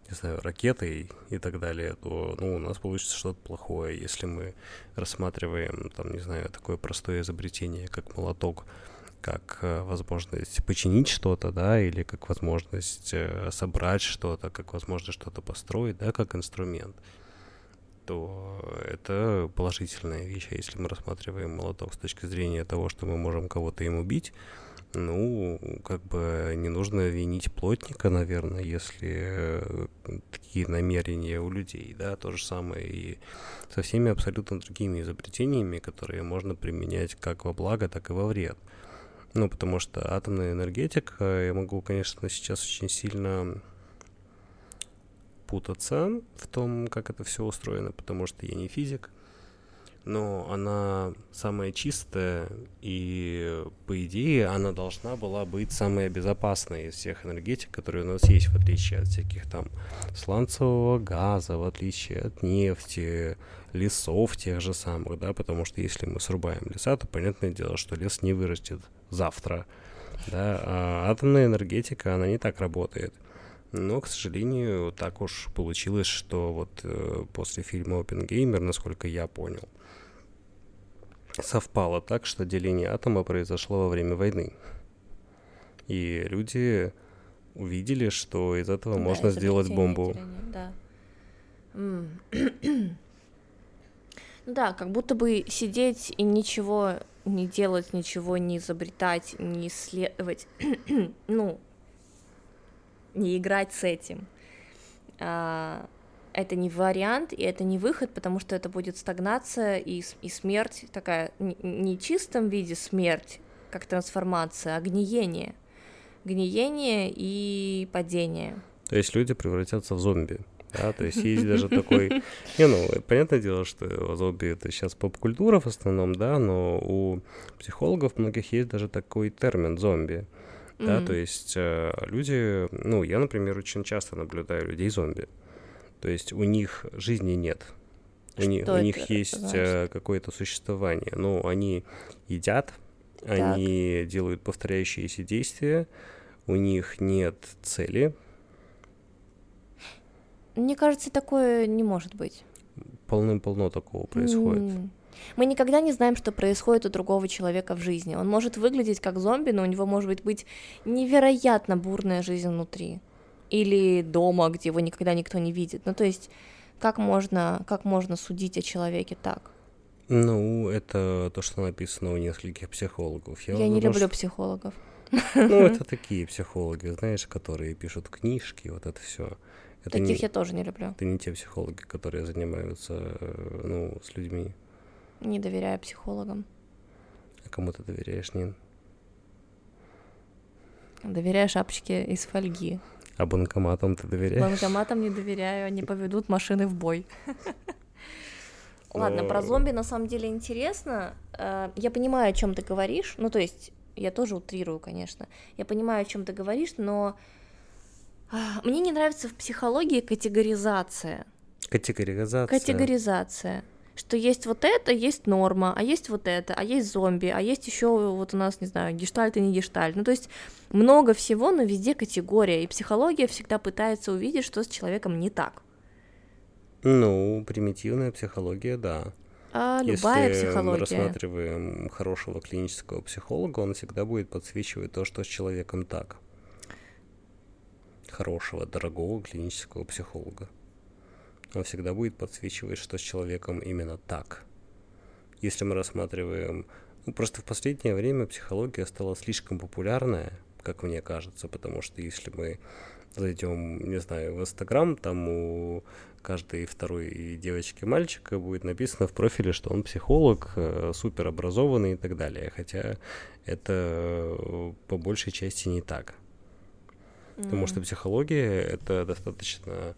не знаю, ракетой и так далее, то ну, у нас получится что-то плохое. Если мы рассматриваем, там, не знаю, такое простое изобретение, как молоток, как э, возможность починить что-то, да, или как возможность э, собрать что-то, как возможность что-то построить, да, как инструмент, то это положительная вещь. А если мы рассматриваем молоток с точки зрения того, что мы можем кого-то им убить, ну, как бы не нужно винить плотника, наверное, если э, такие намерения у людей, да, то же самое и со всеми абсолютно другими изобретениями, которые можно применять как во благо, так и во вред. Ну, потому что атомная энергетика, я могу, конечно, сейчас очень сильно путаться в том, как это все устроено, потому что я не физик, но она самая чистая, и по идее она должна была быть самая безопасная из всех энергетик, которые у нас есть, в отличие от всяких там сланцевого газа, в отличие от нефти, лесов тех же самых, да, потому что если мы срубаем леса, то понятное дело, что лес не вырастет завтра, да, а атомная энергетика, она не так работает. Но, к сожалению, так уж получилось, что вот э, после фильма «Опенгеймер», насколько я понял, совпало так, что деление атома произошло во время войны. И люди увидели, что из этого да, можно сделать бомбу. Да. [clears throat] Ну да, как будто бы сидеть и ничего не делать, ничего не изобретать, не исследовать, [clears throat] ну, не играть с этим. А, это не вариант, и это не выход, потому что это будет стагнация и, и смерть, такая не в чистом виде смерть, как трансформация, а гниение. Гниение и падение. То есть люди превратятся в зомби. Да, то есть есть даже такой... Не, ну, понятное дело, что зомби — это сейчас поп-культура в основном, да, но у психологов многих есть даже такой термин «зомби». Да, mm-hmm. то есть э, люди, ну, я, например, очень часто наблюдаю людей-зомби. То есть у них жизни нет. У, не, у них есть? Э, какое-то существование. Ну, они едят, так. они делают повторяющиеся действия, у них нет цели. Мне кажется, такое не может быть. Полным-полно такого происходит. Mm. Мы никогда не знаем, что происходит у другого человека в жизни. Он может выглядеть как зомби, но у него может быть невероятно бурная жизнь внутри или дома, где его никогда никто не видит. Ну, то есть, как можно, как можно судить о человеке так? Ну, это то, что написано у нескольких психологов. Я, Я не люблю что... психологов. Ну, [laughs] это такие психологи, знаешь, которые пишут книжки, вот это все. Это Таких не, я тоже не люблю. Это не те психологи, которые занимаются, ну, с людьми. Не доверяю психологам. А кому ты доверяешь, Нин? Доверяю шапочке из фольги. А банкоматам ты доверяешь? Банкоматам не доверяю, они поведут машины в бой. [laughs] Ладно, про зомби на самом деле интересно. Э, я понимаю, о чем ты говоришь. Ну, то есть, я тоже утрирую, конечно. Я понимаю, о чем ты говоришь, но мне не нравится в психологии категоризация. Категоризация. Категоризация что есть вот это, есть норма, а есть вот это, а есть зомби, а есть еще вот у нас, не знаю, гештальт и не гештальт. Ну, то есть много всего, но везде категория, и психология всегда пытается увидеть, что с человеком не так. Ну, примитивная психология, да. А любая Если психология. мы рассматриваем хорошего клинического психолога, он всегда будет подсвечивать то, что с человеком так. Хорошего, дорогого клинического психолога он всегда будет подсвечивать, что с человеком именно так. Если мы рассматриваем... Ну, просто в последнее время психология стала слишком популярная, как мне кажется, потому что если мы зайдем, не знаю, в Инстаграм, там у каждой второй девочки мальчика будет написано в профиле, что он психолог, э, супер образованный и так далее. Хотя это э, по большей части не так. Mm-hmm. Потому что психология это достаточно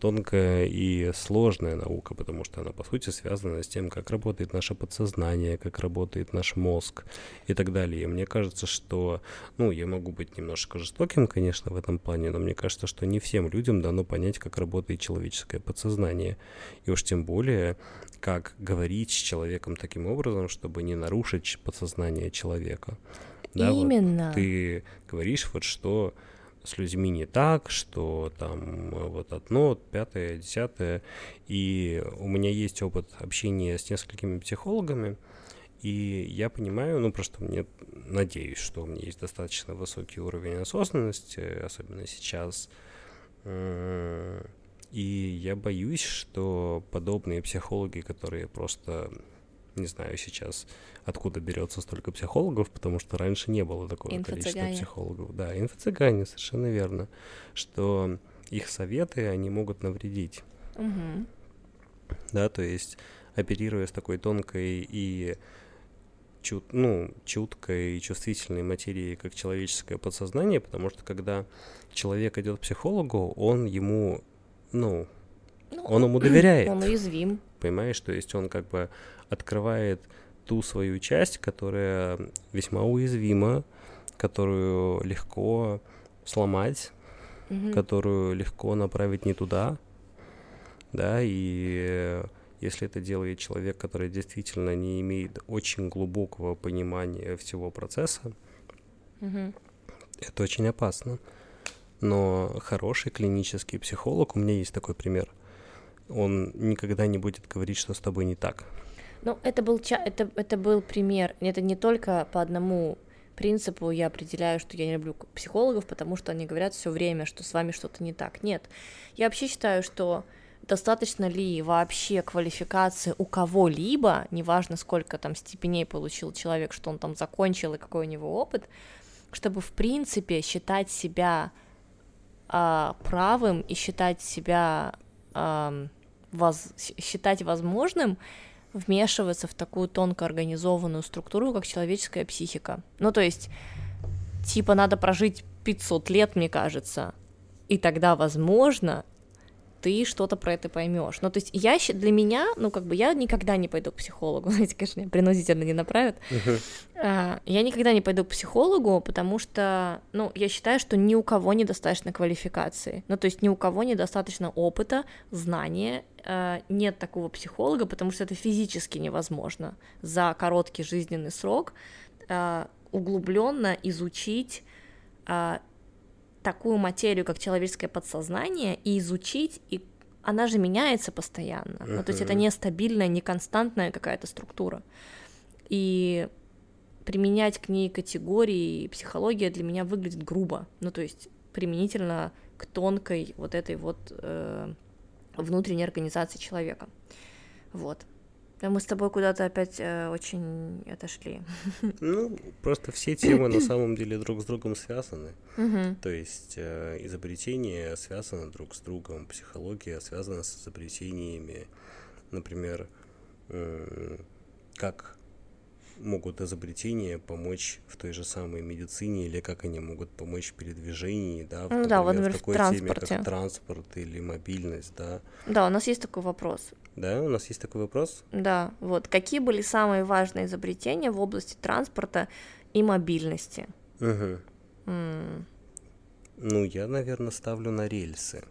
тонкая и сложная наука, потому что она, по сути, связана с тем, как работает наше подсознание, как работает наш мозг и так далее. И мне кажется, что, ну, я могу быть немножко жестоким, конечно, в этом плане, но мне кажется, что не всем людям дано понять, как работает человеческое подсознание. И уж тем более, как говорить с человеком таким образом, чтобы не нарушить подсознание человека. Да, Именно. Вот ты говоришь вот что с людьми не так, что там э, вот одно, пятое, десятое. И у меня есть опыт общения с несколькими психологами, и я понимаю, ну просто мне надеюсь, что у меня есть достаточно высокий уровень осознанности, особенно сейчас. И я боюсь, что подобные психологи, которые просто не знаю сейчас, откуда берется столько психологов, потому что раньше не было такого количества психологов. Да, инфо-цыгане, совершенно верно, что их советы, они могут навредить. Угу. Да, то есть оперируя с такой тонкой и чут, ну, чуткой и чувствительной материей, как человеческое подсознание, потому что когда человек идет к психологу, он ему, ну, ну он ему доверяет. [clears throat] Он уязвим. Понимаешь, то есть он как бы открывает ту свою часть, которая весьма уязвима, которую легко сломать, mm-hmm. которую легко направить не туда, да, и если это делает человек, который действительно не имеет очень глубокого понимания всего процесса, mm-hmm. это очень опасно. Но хороший клинический психолог, у меня есть такой пример, он никогда не будет говорить, что с тобой не так. Ну, это был, ча- это, это был пример. Это не только по одному принципу я определяю, что я не люблю психологов, потому что они говорят все время, что с вами что-то не так. Нет. Я вообще считаю, что достаточно ли вообще квалификации у кого-либо, неважно сколько там степеней получил человек, что он там закончил и какой у него опыт, чтобы в принципе считать себя а, правым и считать себя а, воз, считать возможным вмешиваться в такую тонко организованную структуру, как человеческая психика. Ну, то есть, типа, надо прожить 500 лет, мне кажется, и тогда, возможно, ты что-то про это поймешь. Ну, то есть я для меня, ну, как бы я никогда не пойду к психологу, [laughs] знаете, конечно, меня принудительно не направят. Uh-huh. я никогда не пойду к психологу, потому что, ну, я считаю, что ни у кого недостаточно квалификации. Ну, то есть ни у кого недостаточно опыта, знания, а, нет такого психолога, потому что это физически невозможно за короткий жизненный срок а, углубленно изучить такую материю, как человеческое подсознание, и изучить, и она же меняется постоянно. Uh-huh. Ну, то есть это не стабильная, не константная какая-то структура. И применять к ней категории психология для меня выглядит грубо. Ну, то есть применительно к тонкой вот этой вот э, внутренней организации человека. Вот. Мы с тобой куда-то опять э, очень отошли. [laughs] Ну, просто все темы на самом деле друг с другом связаны. Угу. То есть э, изобретения связаны друг с другом, психология связана с изобретениями. Например, э, как могут изобретения помочь в той же самой медицине или как они могут помочь в передвижении, да, в, ну, например, да, вот, например, в такой в транспорте. теме, как транспорт или мобильность, да. Да, у нас есть такой вопрос. Да, у нас есть такой вопрос? Да, вот. Какие были самые важные изобретения в области транспорта и мобильности? Угу. Mm. Ну, я, наверное, ставлю на рельсы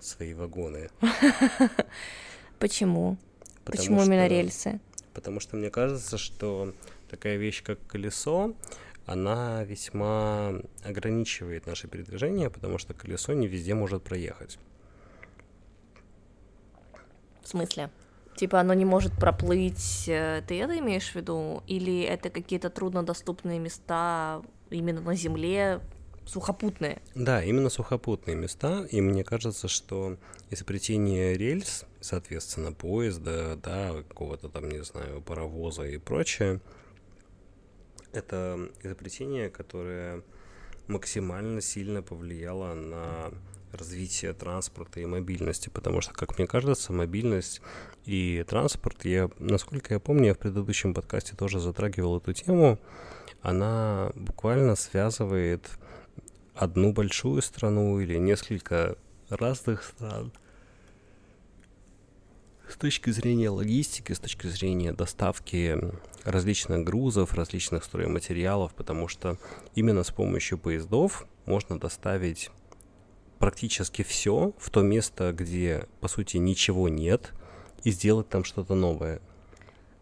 свои вагоны. [laughs] Почему? Почему именно рельсы? Потому что мне кажется, что такая вещь, как колесо, она весьма ограничивает наше передвижение, потому что колесо не везде может проехать. В смысле? Типа оно не может проплыть, э, ты это имеешь в виду? Или это какие-то труднодоступные места именно на земле, сухопутные? Да, именно сухопутные места, и мне кажется, что изобретение рельс, соответственно, поезда, да, какого-то там, не знаю, паровоза и прочее, это изобретение, которое максимально сильно повлияло на развития транспорта и мобильности, потому что, как мне кажется, мобильность и транспорт, я, насколько я помню, я в предыдущем подкасте тоже затрагивал эту тему, она буквально связывает одну большую страну или несколько разных стран. С точки зрения логистики, с точки зрения доставки различных грузов, различных стройматериалов, потому что именно с помощью поездов можно доставить практически все в то место, где, по сути, ничего нет, и сделать там что-то новое.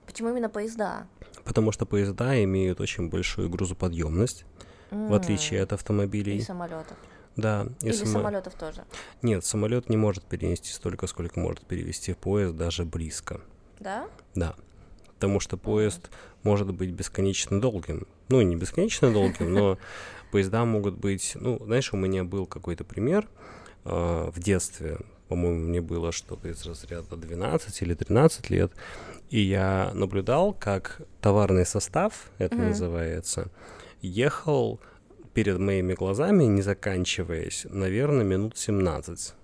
Почему именно поезда? Потому что поезда имеют очень большую грузоподъемность, mm. в отличие от автомобилей. И самолетов. Да. И Или само... самолетов тоже. Нет, самолет не может перенести столько, сколько может перевести поезд, даже близко. Да? Да. Потому что поезд mm. может быть бесконечно долгим. Ну, не бесконечно долгим, но [laughs] поезда могут быть... Ну, знаешь, у меня был какой-то пример э, в детстве. По-моему, мне было что-то из разряда 12 или 13 лет. И я наблюдал, как товарный состав, это mm называется, ехал перед моими глазами, не заканчиваясь, наверное, минут 17.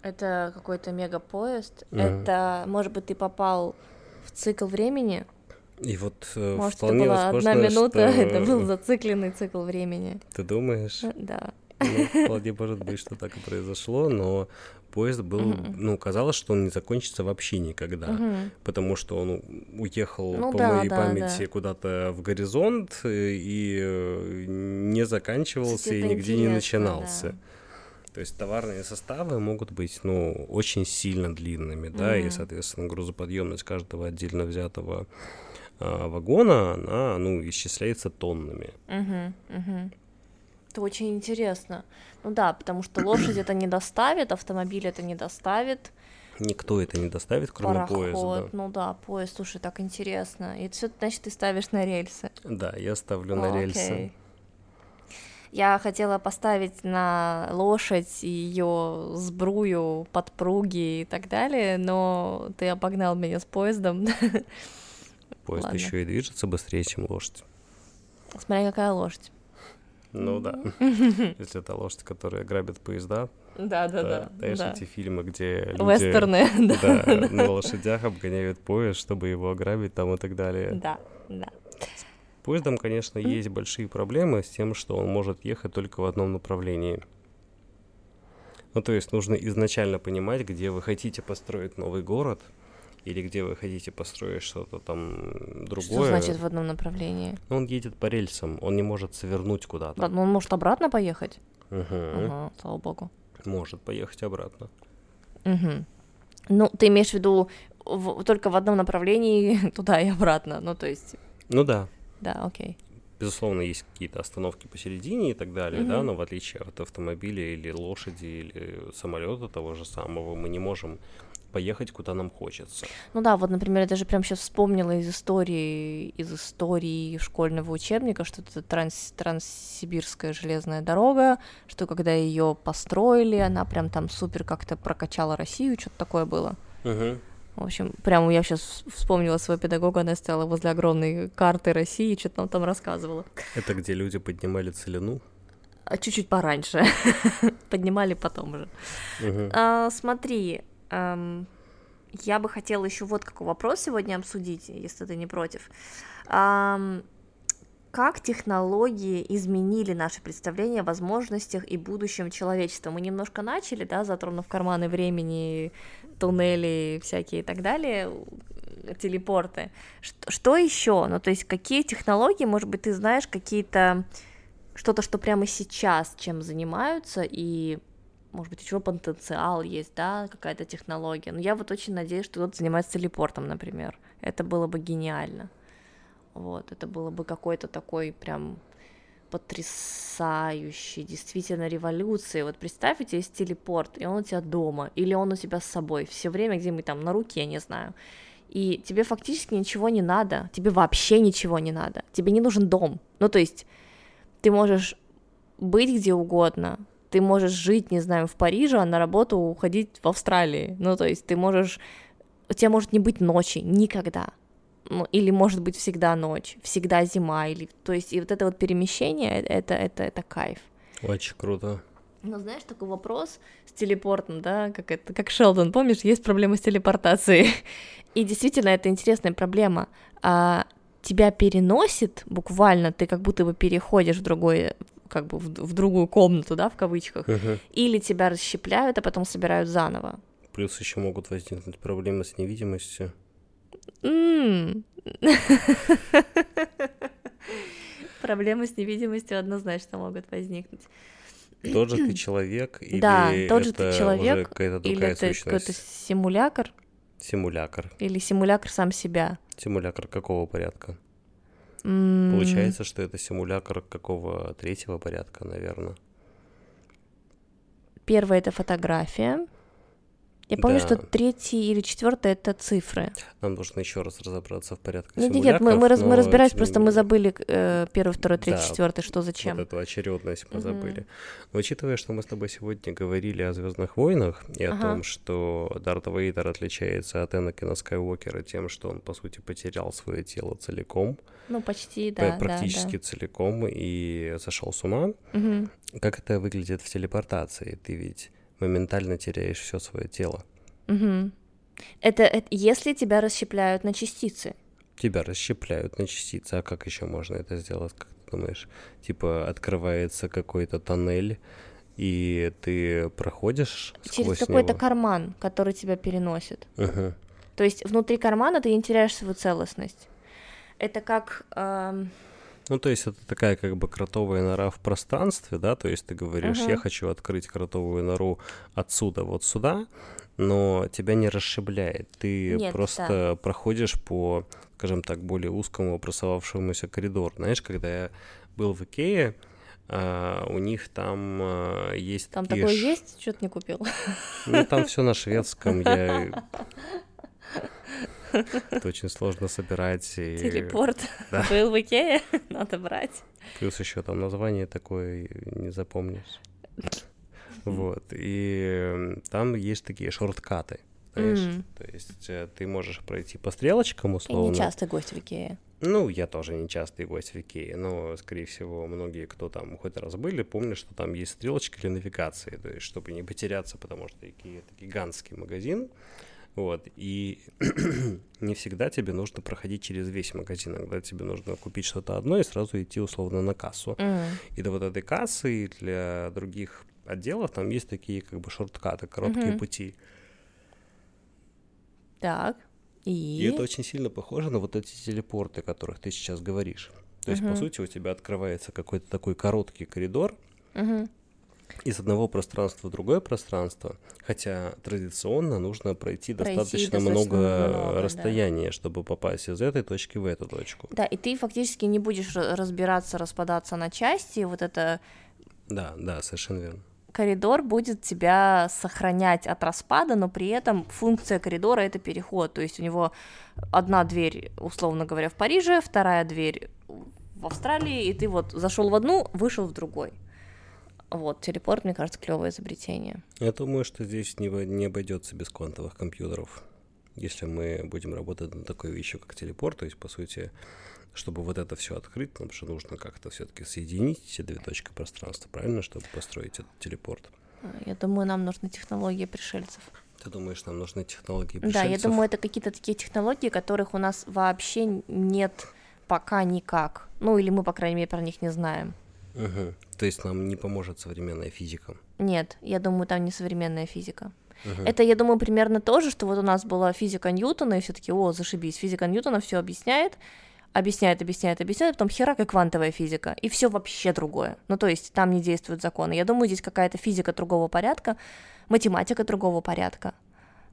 Это какой-то мегапоезд. Mm. Это, может быть, ты попал в цикл времени? И вот э, Может, вполне это была возможно, одна минута, что... это был зацикленный цикл времени. Ты думаешь? Да. Ну, вполне может быть, что так и произошло, но поезд был, mm-hmm. ну, казалось, что он не закончится вообще никогда, mm-hmm. потому что он уехал ну, по да, моей да, памяти да. куда-то в горизонт и э, не заканчивался и нигде не начинался. Да. То есть товарные составы могут быть, ну, очень сильно длинными, да, mm-hmm. и, соответственно, грузоподъемность каждого отдельно взятого вагона, она, ну, исчисляется тоннами. Mm-hmm. Mm-hmm. Это очень интересно. Ну да, потому что лошадь это не доставит, автомобиль это не доставит. Никто это не доставит, кроме Пароход, поезда. Ну да, поезд, слушай, так интересно. И все, значит, ты ставишь на рельсы. Да, я ставлю на рельсы. Окей. Я хотела поставить на лошадь ее сбрую, подпруги и так далее, но ты обогнал меня с поездом. [laughs] Поезд Ладно. еще и движется быстрее, чем лошадь. Смотря какая лошадь. Ну да. [laughs] Если это лошадь, которая грабит поезда. Да, да, да. Знаешь, да. эти фильмы, где люди Вестерны, [laughs] да, на лошадях обгоняют поезд, чтобы его ограбить там и так далее. Да, да. С поездом, конечно, есть большие проблемы с тем, что он может ехать только в одном направлении. Ну, то есть нужно изначально понимать, где вы хотите построить новый город — или где вы хотите построить что-то там другое. Что значит в одном направлении? Ну, он едет по рельсам, он не может свернуть куда-то. Да, но он может обратно поехать? Угу. Ага, слава богу. Может поехать обратно. Угу. Ну, ты имеешь в виду в, только в одном направлении [laughs] туда и обратно, ну, то есть... Ну да. Да, окей. Безусловно, есть какие-то остановки посередине и так далее, mm да, но в отличие от автомобиля или лошади или самолета того же самого, мы не можем поехать, куда нам хочется. Ну да, вот, например, я даже прям сейчас вспомнила из истории, из истории школьного учебника, что это транс, транссибирская железная дорога, что когда ее построили, она прям там супер как-то прокачала Россию, что-то такое было. Угу. В общем, прямо я сейчас вспомнила своего педагога, она стояла возле огромной карты России, что-то нам там рассказывала. Это где люди поднимали целину? А чуть-чуть пораньше. [laughs] Поднимали потом уже. Угу. А, смотри, я бы хотела еще вот какой вопрос сегодня обсудить, если ты не против. Как технологии изменили наше представление о возможностях и будущем человечества? Мы немножко начали, да, затронув карманы времени, туннели всякие и так далее, телепорты. Что, что еще? Ну, то есть какие технологии, может быть, ты знаешь какие-то что-то, что прямо сейчас чем занимаются и может быть, еще потенциал есть, да, какая-то технология. Но я вот очень надеюсь, что кто-то занимается телепортом, например. Это было бы гениально. Вот, это было бы какой-то такой прям потрясающий, действительно революция. Вот представь, у тебя есть телепорт, и он у тебя дома, или он у тебя с собой все время где-нибудь там на руке, не знаю. И тебе фактически ничего не надо, тебе вообще ничего не надо, тебе не нужен дом. Ну, то есть ты можешь быть где угодно, ты можешь жить, не знаю, в Париже, а на работу уходить в Австралии. Ну, то есть ты можешь... У тебя может не быть ночи никогда. Ну, или может быть всегда ночь, всегда зима, или... То есть и вот это вот перемещение, это, это, это кайф. Очень круто. Ну, знаешь, такой вопрос с телепортом, да, как это, как Шелдон, помнишь, есть проблема с телепортацией. [laughs] И действительно, это интересная проблема. А, тебя переносит буквально, ты как будто бы переходишь в другой как бы в, в другую комнату, да, в кавычках, Мгм. или тебя расщепляют, а потом собирают заново. Плюс еще могут возникнуть проблемы с невидимостью. М. [laughs] Проблемы с невидимостью однозначно могут возникнуть. Тот же ты человек или Да, тот же ты человек, какая-то Или другая это какой-то сущность? симулятор, Симулятор. или симулятор сам себя. Симулятор какого порядка? М, Получается, что это симулятор какого третьего порядка, наверное. Первое это фотография. Я помню, Да. что третий или четвертый это цифры. Нам нужно еще раз разобраться в порядке Нет, нет, нет, мы, мы, раз- мы разбирались, просто мы забыли э, первый, второй, третий, Да, четвертый, что зачем. Вот эту очередность мы Мгм. забыли. Но учитывая, что мы с тобой сегодня говорили о Звездных войнах и о Ага. том, что Дарт Вейдер отличается от Энакина Скайуокера тем, что он, по сути, потерял свое тело целиком, Ну, почти, п- да, да, практически да. целиком, и сошел с ума, Мгм. как это выглядит в телепортации? Ты ведь моментально теряешь все свое тело. Мгм. Это, это если тебя расщепляют на частицы. Тебя расщепляют на частицы, а как еще можно это сделать, как ты думаешь? Типа открывается какой-то тоннель, и ты проходишь Через какой-то карман, который тебя переносит. Мгм. То есть внутри кармана ты не теряешь свою целостность. Это как... эм, Ну, то есть это такая как бы кротовая нора в пространстве, да, то есть ты говоришь, Мгм. я хочу открыть кротовую нору отсюда вот сюда, но тебя не расшибляет, ты Нет, просто проходишь по, скажем так, более узкому образовавшемуся коридору. Знаешь, когда я был в Икее, а, у них там а, есть Там такое ш- есть? Что-то не купил. Ну, там все на шведском, я... [laughs] Это очень сложно собирать. и- Телепорт. Да. Был в Икее, надо брать. Плюс еще там название такое не запомнишь. Вот. И там есть такие шорткаты. Знаешь? М. То есть э, ты можешь пройти по стрелочкам условно. не частый гость в Икее. Ну, я тоже не частый гость в Икее, но, скорее всего, многие, кто там хоть раз были, помнят, что там есть стрелочки для навигации, то есть, чтобы не потеряться, потому что Икея — это гигантский магазин, вот, и [clears throat] не всегда тебе нужно проходить через весь магазин, иногда тебе нужно купить что-то одно и сразу идти условно на кассу. М. И до вот этой кассы и для других отделов там есть такие как бы шорткаты, короткие Мгм. пути. Так. И И... это очень сильно похоже на вот эти телепорты, о которых ты сейчас говоришь. То есть, по Мгм. сути, у тебя открывается какой-то такой короткий коридор Мгм. Из одного пространства в другое пространство, хотя традиционно нужно пройти, Пройти достаточно, достаточно много, много, да. расстояния, чтобы попасть из этой точки в эту точку. Да, и ты фактически не будешь ра- разбираться, распадаться на части. Вот это Да, да, совершенно верно. коридор будет тебя сохранять от распада, но при этом функция коридора это переход. То есть у него одна дверь, условно говоря, в Париже, вторая дверь в Австралии, и ты вот зашел в одну, вышел в другой. Вот, телепорт, мне кажется, клевое изобретение. Я думаю, что здесь не, обойдется без квантовых компьютеров. Если мы будем работать над такой вещью, как телепорт, то есть, по сути, чтобы вот это все открыть, нам же нужно как-то все-таки соединить эти две точки пространства, правильно, чтобы построить этот телепорт. А, Я думаю, нам нужны технологии пришельцев. Ты думаешь, нам нужны технологии Да, я пришельцев? думаю, это какие-то такие технологии, которых у нас вообще нет пока никак. Ну, или мы, по крайней мере, про них не знаем. Мгм. То есть нам не поможет современная физика. Нет, я думаю, там не современная физика. Мгм. Это, я думаю, примерно то же, что вот у нас была физика Ньютона, и все таки о, зашибись, физика Ньютона все объясняет, объясняет, объясняет, объясняет, потом херак и квантовая физика, и все вообще другое. Ну, то есть там не действуют законы. Я думаю, здесь какая-то физика другого порядка, математика другого порядка,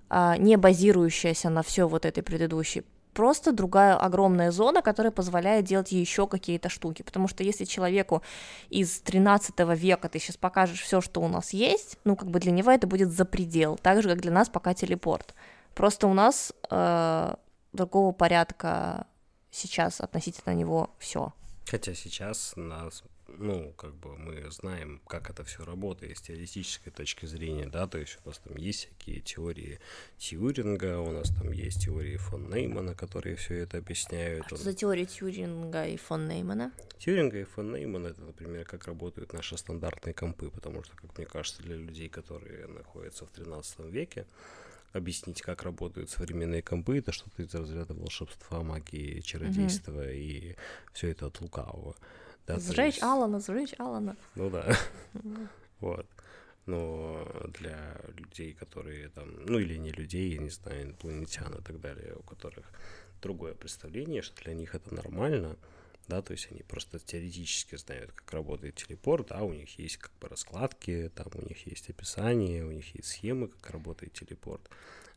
а, не базирующаяся на все вот этой предыдущей. Просто другая огромная зона, которая позволяет делать еще какие-то штуки. Потому что если человеку из 13 века ты сейчас покажешь все, что у нас есть, ну, как бы для него это будет запредел. Так же, как для нас пока телепорт. Просто у нас э, другого порядка сейчас относительно него все. Хотя сейчас нас, ну, как бы мы знаем, как это все работает с теоретической точки зрения, да, то есть у нас там есть всякие теории Тьюринга, у нас там есть теории фон Неймана, которые все это объясняют. Что Он- за теория Тьюринга и фон Неймана? Тьюринга и фон Неймана это, например, как работают наши стандартные компы, потому что, как мне кажется, для людей, которые находятся в 13 веке, объяснить, как работают современные компы, это что-то из разряда волшебства, магии, чародейства и все это от лукавого. Да, Сжечь есть- Алана, сжечь Алана. Ну да. [laughs] Вот. Но для людей, которые там, ну или не людей, я не знаю, инопланетян и так далее, у которых другое представление, что для них это нормально, да, то есть они просто теоретически знают, как работает телепорт, да, у них есть как бы раскладки, там у них есть описание, у них есть схемы, как работает телепорт.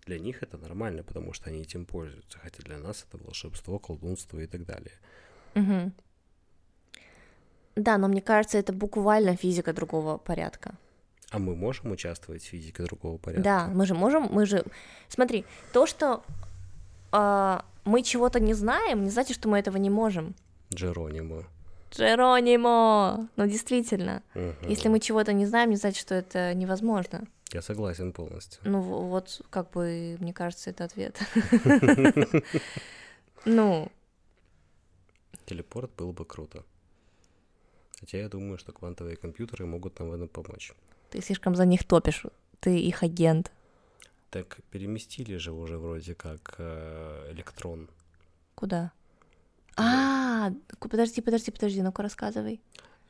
Для них это нормально, потому что они этим пользуются, хотя для нас это волшебство, колдунство и так далее. Мгм. Да, но мне кажется, это буквально физика другого порядка. А мы можем участвовать в физике другого порядка? Да, мы же можем, мы же... Смотри, то, что а, мы чего-то не знаем, не значит, что мы этого не можем. Джеронимо. Джеронимо! Ну, действительно. Мгм. Если мы чего-то не знаем, не значит, что это невозможно. Я согласен полностью. Ну, вот, как бы, мне кажется, это ответ. [laughs] Ну, Телепорт был бы круто. Хотя я думаю, что квантовые компьютеры могут нам в этом помочь. ты слишком за них топишь. Ты их агент. Так переместили же уже вроде как э, электрон Куда? А, подожди, подожди, подожди, ну-ка рассказывай.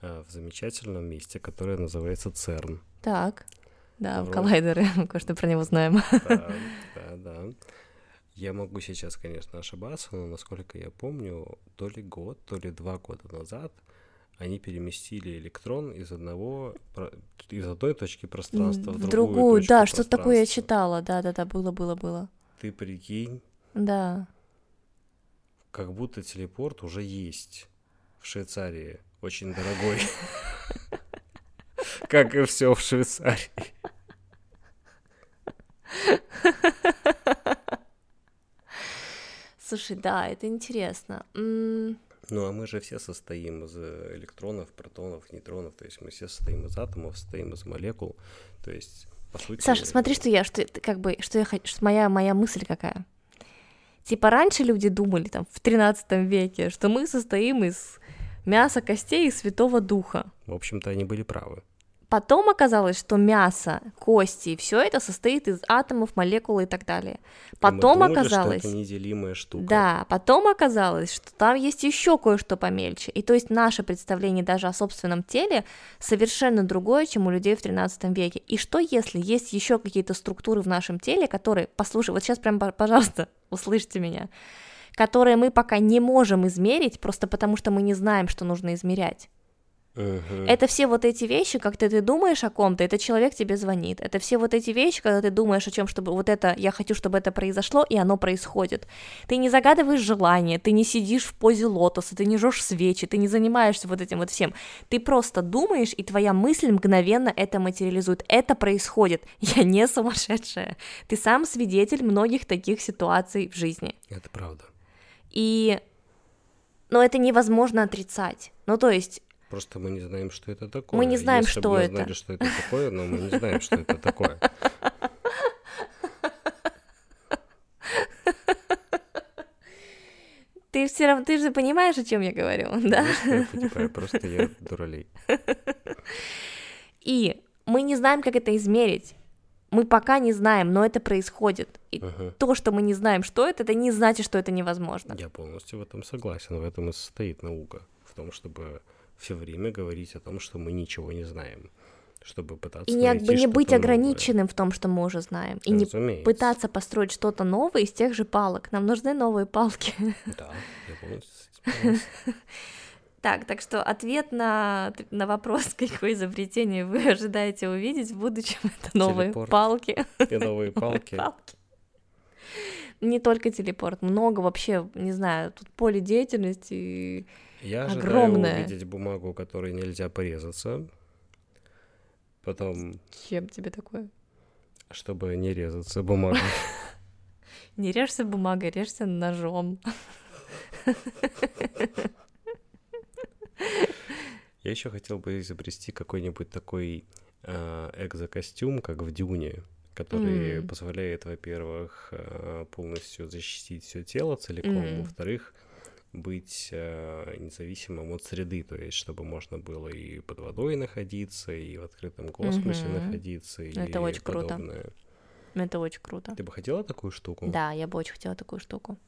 э, в замечательном месте, которое называется ЦЕРН. Так, да, в Вроде. коллайдеры, [laughs] кое-что про него знаем. Да, [laughs] да, да. Я могу сейчас, конечно, ошибаться, но насколько я помню, то ли год, то ли два года назад они переместили электрон из одного из одной точки пространства в, В другую, другую, да, что такое я читала, да-да-да, было-было, было. Ты прикинь, Да. как будто телепорт уже есть в Швейцарии, очень дорогой. [laughs] Как и все в Швейцарии. Слушай, да, это интересно. Ну а мы же все состоим из э, электронов, протонов, нейтронов, то есть мы все состоим из атомов, состоим из молекул, то есть по сути... Саша, смотри, что я, что как бы, что я хочу, что моя, моя мысль какая. Типа раньше люди думали, там, в 13 веке, что мы состоим из мяса, костей и святого духа. В общем-то, они были правы. Потом оказалось, что мясо, кости все это состоит из атомов, молекул и так далее. И мы Потом думали, оказалось, что это неделимая штука. да, потом оказалось, что там есть еще кое-что помельче. И то есть наше представление даже о собственном теле совершенно другое, чем у людей в 13 веке. И что если есть еще какие-то структуры в нашем теле, которые, послушай, вот сейчас прям, по- пожалуйста, [laughs] услышьте меня, которые мы пока не можем измерить, просто потому что мы не знаем, что нужно измерять. Это все вот эти вещи, когда ты думаешь о ком-то, этот человек тебе звонит. Это все вот эти вещи, когда ты думаешь о чем, чтобы вот это, я хочу, чтобы это произошло, и оно происходит. Ты не загадываешь желание, ты не сидишь в позе лотоса, ты не жжешь свечи, ты не занимаешься вот этим вот всем. Ты просто думаешь, и твоя мысль мгновенно это материализует. Это происходит. [laughs] Я не сумасшедшая. Ты сам свидетель многих таких ситуаций в жизни. Это правда. И... Но это невозможно отрицать. Ну, то есть, Просто мы не знаем, что это такое. Мы не знаем, Если что мы это. знали, что это такое, но мы не знаем, что это такое. [laughs] ты все равно, ты же понимаешь, о чем я говорю, [laughs] да? Конечно, я понимаю, просто я дуралей. И мы не знаем, как это измерить. Мы пока не знаем, но это происходит. И Ага. то, что мы не знаем, что это, это не значит, что это невозможно. Я полностью в этом согласен. В этом и состоит наука. В том, чтобы все время говорить о том, что мы ничего не знаем. Чтобы пытаться И не, найти не быть ограниченным в том, что мы уже знаем. И новое. не Разумеется. пытаться построить что-то новое из тех же палок. Нам нужны новые палки. [laughs] Да, я полностью. [laughs] Так, так что ответ на, на вопрос, [laughs] какое изобретение вы ожидаете увидеть в будущем, это новые Телепорт. палки. И новые палки. Палки. Не только телепорт, много вообще, не знаю, тут поле деятельности. Я ожидаю Огромное. увидеть бумагу, которой нельзя порезаться. Потом, Чем тебе такое? чтобы не резаться бумагой. [laughs] Не режься бумагой, режься ножом. [laughs] Я еще хотел бы изобрести какой-нибудь такой э, экзокостюм, как в Дюне, который М. позволяет, во-первых, э, полностью защитить все тело целиком, М. во-вторых, быть э, независимым от среды, то есть чтобы можно было и под водой находиться, и в открытом космосе Мгм. находиться, и Это очень круто. подобное. Это очень круто. Ты бы хотела такую штуку? Да, я бы очень хотела такую штуку.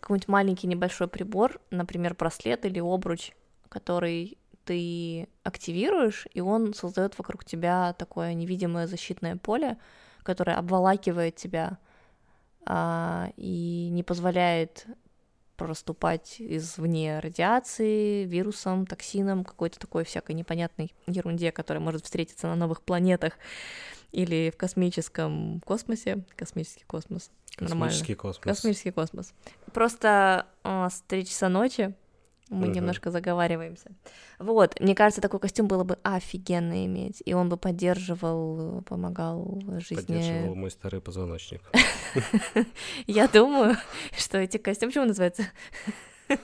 Какой-нибудь маленький небольшой прибор, например, браслет или обруч, который ты активируешь, и он создает вокруг тебя такое невидимое защитное поле, которое обволакивает тебя а, и не позволяет проступать извне радиации, вирусом, токсином, какой-то такой всякой непонятной ерунде, которая может встретиться на новых планетах или в космическом космосе. Космический космос. Космический Нормально. космос. Космический космос. Просто а, с 3 часа ночи мы угу. немножко заговариваемся. Вот, мне кажется, такой костюм было бы офигенно иметь, и он бы поддерживал, помогал жизни. Поддерживал мой старый позвоночник. [laughs] Я думаю, [laughs] что эти костюмы, почему называется? [laughs]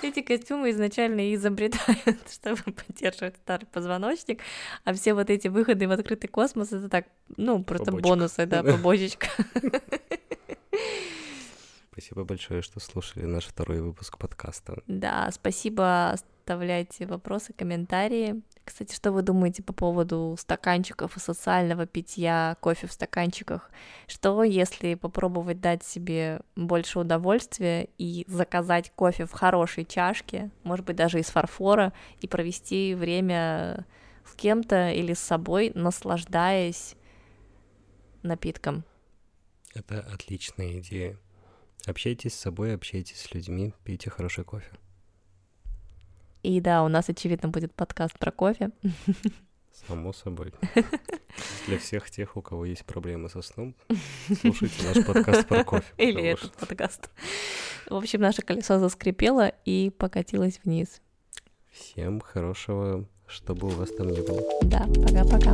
Эти костюмы изначально изобретают, чтобы поддерживать старый позвоночник, а все вот эти выходы в открытый космос это так, ну, просто бонусы, да, побочечка. Спасибо большое, что слушали наш второй выпуск подкаста. Да, спасибо, оставляйте вопросы, комментарии. Кстати, что вы думаете по поводу стаканчиков и социального питья кофе в стаканчиках? Что, если попробовать дать себе больше удовольствия и заказать кофе в хорошей чашке, может быть, даже из фарфора, и провести время с кем-то или с собой, наслаждаясь напитком? Это отличная идея. Общайтесь с собой, общайтесь с людьми, пейте хороший кофе. И да, у нас, очевидно, будет подкаст про кофе. Само собой. [laughs] Для всех тех, у кого есть проблемы со сном, слушайте наш подкаст про кофе. [laughs] Или этот подкаст. В общем, наше колесо заскрипело и покатилось вниз. Всем хорошего, чтобы у вас там не было. Да, пока-пока.